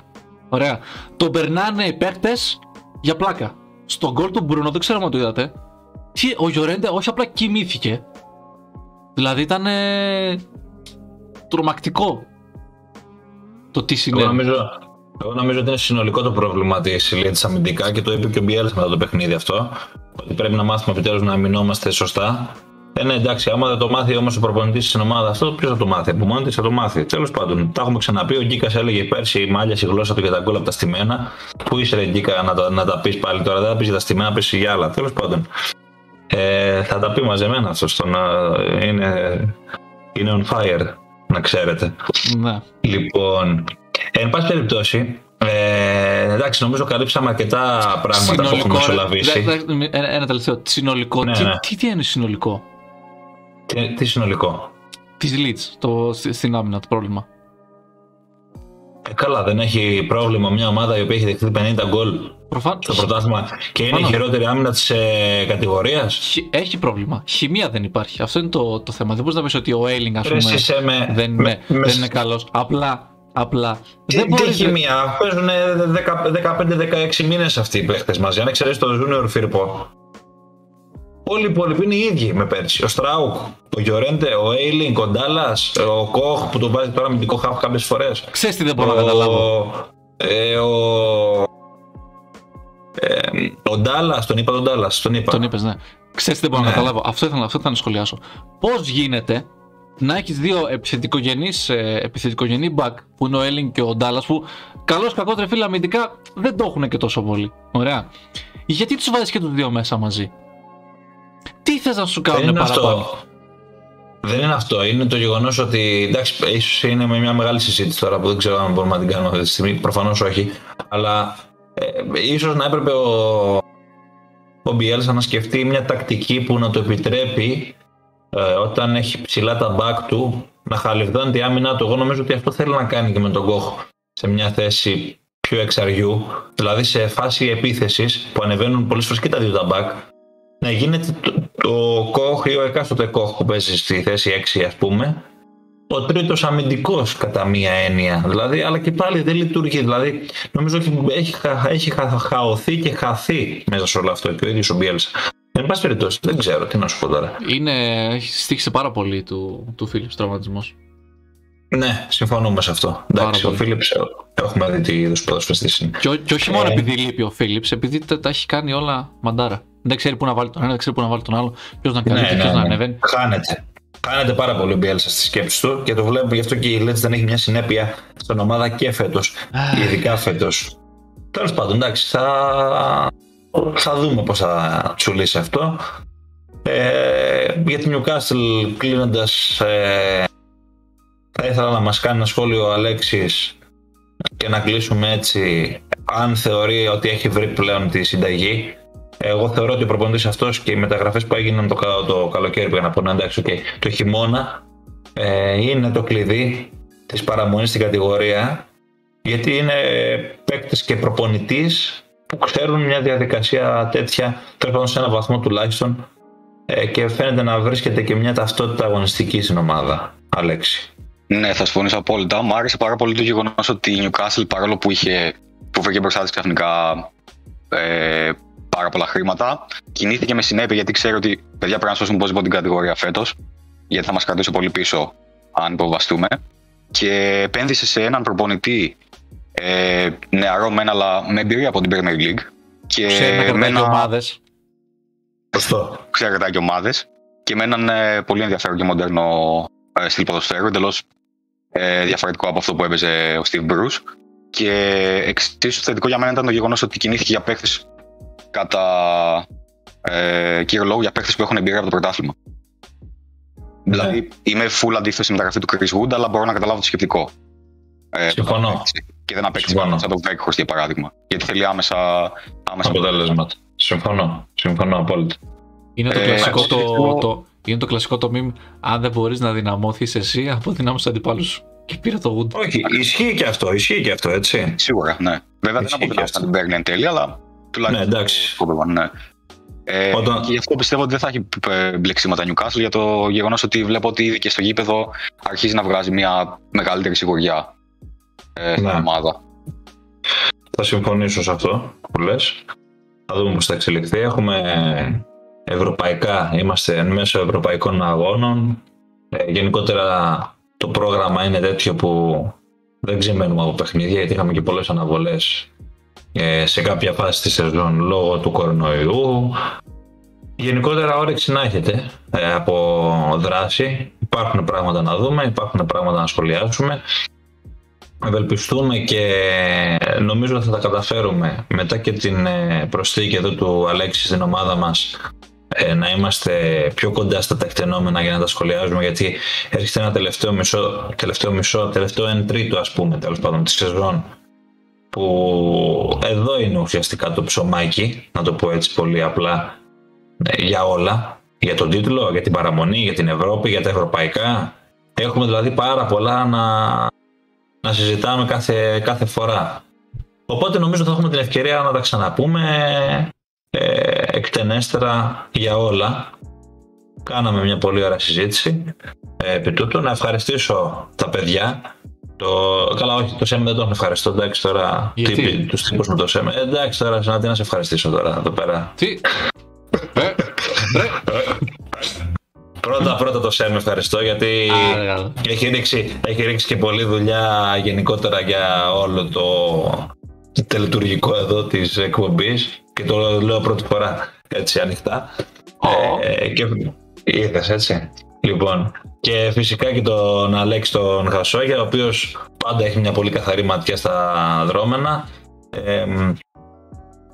ωραία, τον περνάνε οι παίκτες για πλάκα, στον γκολ του Μπρούνο, δεν ξέρω αν το είδατε, τι, ο Γιορέντε όχι απλά κοιμήθηκε, δηλαδή ήταν τρομακτικό το τι Εγώ συνέβη. νομίζω, εγώ νομίζω ότι είναι συνολικό το πρόβλημα της Λίτσα αμυντικά και το είπε και ο Μπιέλς μετά το παιχνίδι αυτό. Ότι πρέπει να μάθουμε επιτέλους να αμυνόμαστε σωστά. Ε, ναι, εντάξει, άμα δεν το μάθει όμως ο προπονητής στην ομάδα αυτό, ποιος θα το μάθει. Από μόνη της θα το μάθει. Τέλος πάντων, τα έχουμε ξαναπεί. Ο Γκίκας έλεγε πέρσι η μάλια η γλώσσα του για τα γκολ από τα στημένα. Πού είσαι, ρε Γκίκα, να τα, να τα πεις πάλι τώρα. Δεν θα πεις για τα στημένα, πεις για άλλα. Τέλος πάντων. Ε, θα τα πει μαζεμένα αυτό. στο να είναι, είναι on fire, να ξέρετε. Ναι. Λοιπόν, εν πάση περιπτώσει, ε, εντάξει, νομίζω καλύψαμε αρκετά πράγματα που έχουμε ρε, μεσολαβήσει. δε- δε- ένα, ένα τελευταίο. Συνολικό. Ναι, τι, ναι. τι, τι είναι συνολικό; Τι, τι συνολικό; της Leeds το, στη- στην άμυνα το πρόβλημα. Ε, καλά, δεν έχει πρόβλημα μια ομάδα η οποία έχει δεχτεί 50 γκολ Προφανώς στο πρωτάθλημα και είναι η Προφανώς. χειρότερη άμυνα της ε, κατηγορίας. Έχει πρόβλημα. Χημεία δεν υπάρχει. Αυτό είναι το, το θέμα. Δεν μπορείς να πεις ότι ο Έιλινγκ, ας Ρε, πούμε, εσύ είσαι με- δεν, με- είναι, με- δεν είναι καλός. Απλά, απλά. Τι, δεν τι μπορείς, ρε- χημεία, παίζουν 15-16 μήνες αυτοί οι παίχτε μαζί. Αν εξαιρέσει το Junior Firpo. Όλοι οι υπόλοιποι είναι οι ίδιοι με πέρσι. Ο Στράουκ, ο Γιορέντε, ο Έιλινγκ, ο Ντάλλας, ο Κοχ που τον βάζει τώρα με την Κοχ κάποιες φορές. Ξέρεις τι δεν μπορώ να καταλάβω. Ε, ο. Ε, ο Ντάλλας, τον είπα τον Ντάλλας. Τον είπα. Τον είπες, ναι. Ξέρεις τι δεν μπορώ να Ναι. καταλάβω. Αυτό ήθελα, αυτό ήθελα να σχολιάσω. Πώς γίνεται να έχεις δύο επιθετικογενείς, ε, επιθετικογενή back που είναι ο Έλλην και ο Ντάλλας που καλό κακό τρεφίλα αμυντικά δεν το έχουν και τόσο πολύ. Ωραία. Γιατί τους βάζεις και τους δύο μέσα μαζί; Τι θες να σου Δεν κάνουν είναι παραπάνω; αυτό. Δεν είναι αυτό. Είναι το γεγονός ότι. Εντάξει, ίσως είναι με μια μεγάλη συζήτηση τώρα που δεν ξέρω αν μπορούμε να την κάνουμε αυτή τη στιγμή. Προφανώς όχι. Αλλά ε, ίσως να έπρεπε ο, ο Μπιέλσα να σκεφτεί μια τακτική που να το επιτρέπει ε, όταν έχει ψηλά τα back του να χαλιβδώνει τη άμυνά του. Εγώ νομίζω ότι αυτό θέλει να κάνει και με τον Κόχ σε μια θέση πιο εξαριού. Δηλαδή σε φάση επίθεσης που ανεβαίνουν πολλές φορές και τα δύο τα back να γίνεται το, το κόχ ή ο εκάστοτε κόχ που παίζει στη θέση 6 ας πούμε ο τρίτος αμυντικός κατά μία έννοια δηλαδή αλλά και πάλι δεν λειτουργεί δηλαδή νομίζω ότι έχει, χα- έχει χα- χαωθεί και χαθεί μέσα σε όλο αυτό και ο ίδιος ο Μπιέλσα εν πάση περιπτώσει δεν ξέρω τι να σου πω τώρα Είναι, έχει στήχησε πάρα πολύ του, του Φίλιπς τραυματισμός. Ναι, συμφωνούμε σε αυτό. Εντάξει, ο Φίλιπ έχουμε δει τι είδους ποδοσφαιριστή είναι. Και, και όχι μόνο ε... επειδή λείπει ο Φίλιπ, επειδή τα, τα, έχει κάνει όλα μαντάρα. Δεν ξέρει πού να βάλει τον ένα, δεν ξέρει πού να βάλει τον άλλο, ποιος να κάνει, ναι, ποιο ναι, να ναι. ανεβαίνει. Χάνεται. Χάνεται πάρα πολύ ο Μπιέλσα στη σκέψη του και το βλέπουμε γι' αυτό και η Λέτζ δεν έχει μια συνέπεια στην ομάδα και φέτος. ειδικά φέτος. Τέλος πάντων, εντάξει, θα, θα δούμε πώς θα τσουλήσει αυτό. Ε, για την Newcastle κλείνοντας, ε, θα ήθελα να μας κάνει ένα σχόλιο ο Αλέξης και να κλείσουμε έτσι αν θεωρεί ότι έχει βρει πλέον τη συνταγή. Εγώ θεωρώ ότι ο προπονητής αυτός και οι μεταγραφές που έγιναν το, το καλοκαίρι πήγα να πω, εντάξει, okay, το χειμώνα ε, είναι το κλειδί της παραμονής στην κατηγορία γιατί είναι παίκτης και προπονητής που ξέρουν μια διαδικασία τέτοια, τέλος σε ένα βαθμό τουλάχιστον ε, και φαίνεται να βρίσκεται και μια ταυτότητα αγωνιστική στην ομάδα, Αλέξη. Ναι, θα συμφωνήσω απόλυτα. Μου άρεσε πάρα πολύ το γεγονός ότι η Newcastle παρόλο που είχε που βρήκε μπροστά της ξαφνικά ε, πάρα πολλά χρήματα, κινήθηκε με συνέπεια γιατί ξέρει ότι παιδιά πρέπει να σώσουν πώ την κατηγορία φέτος, γιατί θα μας κρατήσει πολύ πίσω αν υποβαστούμε. Και επένδυσε σε έναν προπονητή ε, νεαρό μεν, αλλά με εμπειρία από την Premier League. Και ξέρει να ένα... ομάδες. Σωστό. Ξέρει να και ομάδες. Και με έναν ε, πολύ ενδιαφέρον και μοντέρνο ε, στυλ ποδοσφαίρου, εντελώς ε, διαφορετικό από αυτό που έπαιζε ο Steve Bruce. Και εξίσου θετικό για μένα ήταν το γεγονός ότι κινήθηκε για παίχτε κατά ε, κύριο λόγο για παίχτε που έχουν εμπειρία από το πρωτάθλημα. Ναι. Δηλαδή, είμαι full αντίθεση με τα γραφή του Chris Wood, αλλά μπορώ να καταλάβω το σκεπτικό. Ε, Συμφωνώ. Και δεν απέκτησε σαν τον Βέκχορ για παράδειγμα. Γιατί θέλει άμεσα, άμεσα αποτέλεσμα. Συμφωνώ. Συμφωνώ απόλυτα. Είναι το, ε, κλασικό, το, το, είναι το κλασικό το meme. Αν δεν μπορείς να δυναμώθεις εσύ, αποδυνάμωσες τους αντιπάλους σου. Και πήρε το Wood. Όχι, ισχύει και αυτό, ισχύει και αυτό, έτσι. Σίγουρα, ναι. Βέβαια δεν αποδυνάμωσε την Berlin εν τέλει, αλλά τουλάχιστον. Ναι, εντάξει. ναι. Ε, Όταν... Και γι' αυτό πιστεύω ότι δεν θα έχει μπλεξίματα Newcastle για το γεγονός ότι βλέπω ότι ήδη και στο γήπεδο αρχίζει να βγάζει μια μεγαλύτερη σιγουριά ε, στην ναι. ομάδα. Θα συμφωνήσω σε αυτό που λες. Θα δούμε πώς θα εξελιχθεί. Έχουμε ευρωπαϊκά, είμαστε εν μέσω ευρωπαϊκών αγώνων. Ε, γενικότερα το πρόγραμμα είναι τέτοιο που δεν ξεμένουμε από παιχνίδια γιατί είχαμε και πολλές αναβολές ε, σε κάποια φάση της σεζόν λόγω του κορονοϊού. Γενικότερα όρεξη να έχετε ε, από δράση. Υπάρχουν πράγματα να δούμε, υπάρχουν πράγματα να σχολιάσουμε. Ευελπιστούμε και νομίζω ότι θα τα καταφέρουμε μετά και την προσθήκη εδώ του Αλέξη στην ομάδα μας ε, να είμαστε πιο κοντά στα τεκτενόμενα για να τα σχολιάζουμε γιατί έρχεται ένα τελευταίο μισό, τελευταίο μισό, τελευταίο εν τρίτο ας πούμε τέλος πάντων της σεζόν που εδώ είναι ουσιαστικά το ψωμάκι, να το πω έτσι πολύ απλά, ε, για όλα, για τον τίτλο, για την παραμονή, για την Ευρώπη, για τα ευρωπαϊκά. Έχουμε δηλαδή πάρα πολλά να, να συζητάμε κάθε, κάθε φορά. Οπότε νομίζω θα έχουμε την ευκαιρία να τα ξαναπούμε ε, εκτενέστερα για όλα. Κάναμε μια πολύ ωραία συζήτηση ε, επί τούτου. Να ευχαριστήσω τα παιδιά. Το... Καλά, όχι, το ΣΕΜ δεν τον ευχαριστώ. Εντάξει, τώρα. Γιατί; Τους τύπους με το ΣΕΜ. Ε, εντάξει, τώρα να, να σε ευχαριστήσω τώρα εδώ πέρα. Τι; Ε, πρώτα πρώτα το ΣΕΜ ευχαριστώ γιατί έχει, ρίξει, έχει ρίξει και πολλή δουλειά γενικότερα για όλο το τελετουργικό εδώ της εκπομπής και το λέω πρώτη φορά έτσι ανοιχτά. Ε, και είδες έτσι. Λοιπόν, και φυσικά και τον Αλέξη τον Χασόγια, ο οποίος πάντα έχει μια πολύ καθαρή ματιά στα δρόμενα. Ε,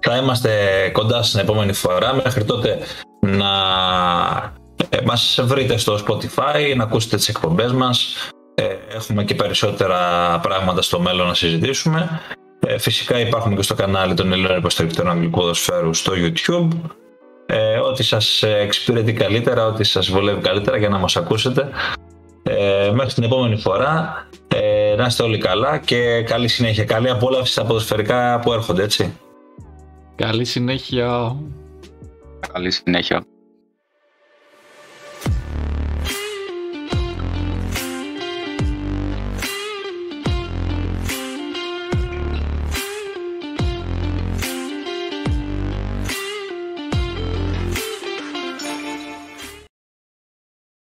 θα είμαστε κοντά στην επόμενη φορά. Μέχρι τότε να ε, μας βρείτε στο Spotify, να ακούσετε τις εκπομπές μας. Ε, έχουμε και περισσότερα πράγματα στο μέλλον να συζητήσουμε. Ε, φυσικά υπάρχουν και στο κανάλι των Ελλήνων Υποστηρικτών Αγγλικού Ποδοσφαίρου στο YouTube. Ε, ό,τι σας εξυπηρετεί καλύτερα, ό,τι σας βολεύει καλύτερα για να μας ακούσετε. Ε, μέχρι την επόμενη φορά ε, να είστε όλοι καλά και καλή συνέχεια. Καλή απόλαυση στα ποδοσφαιρικά που έρχονται, έτσι. Καλή συνέχεια. Καλή συνέχεια.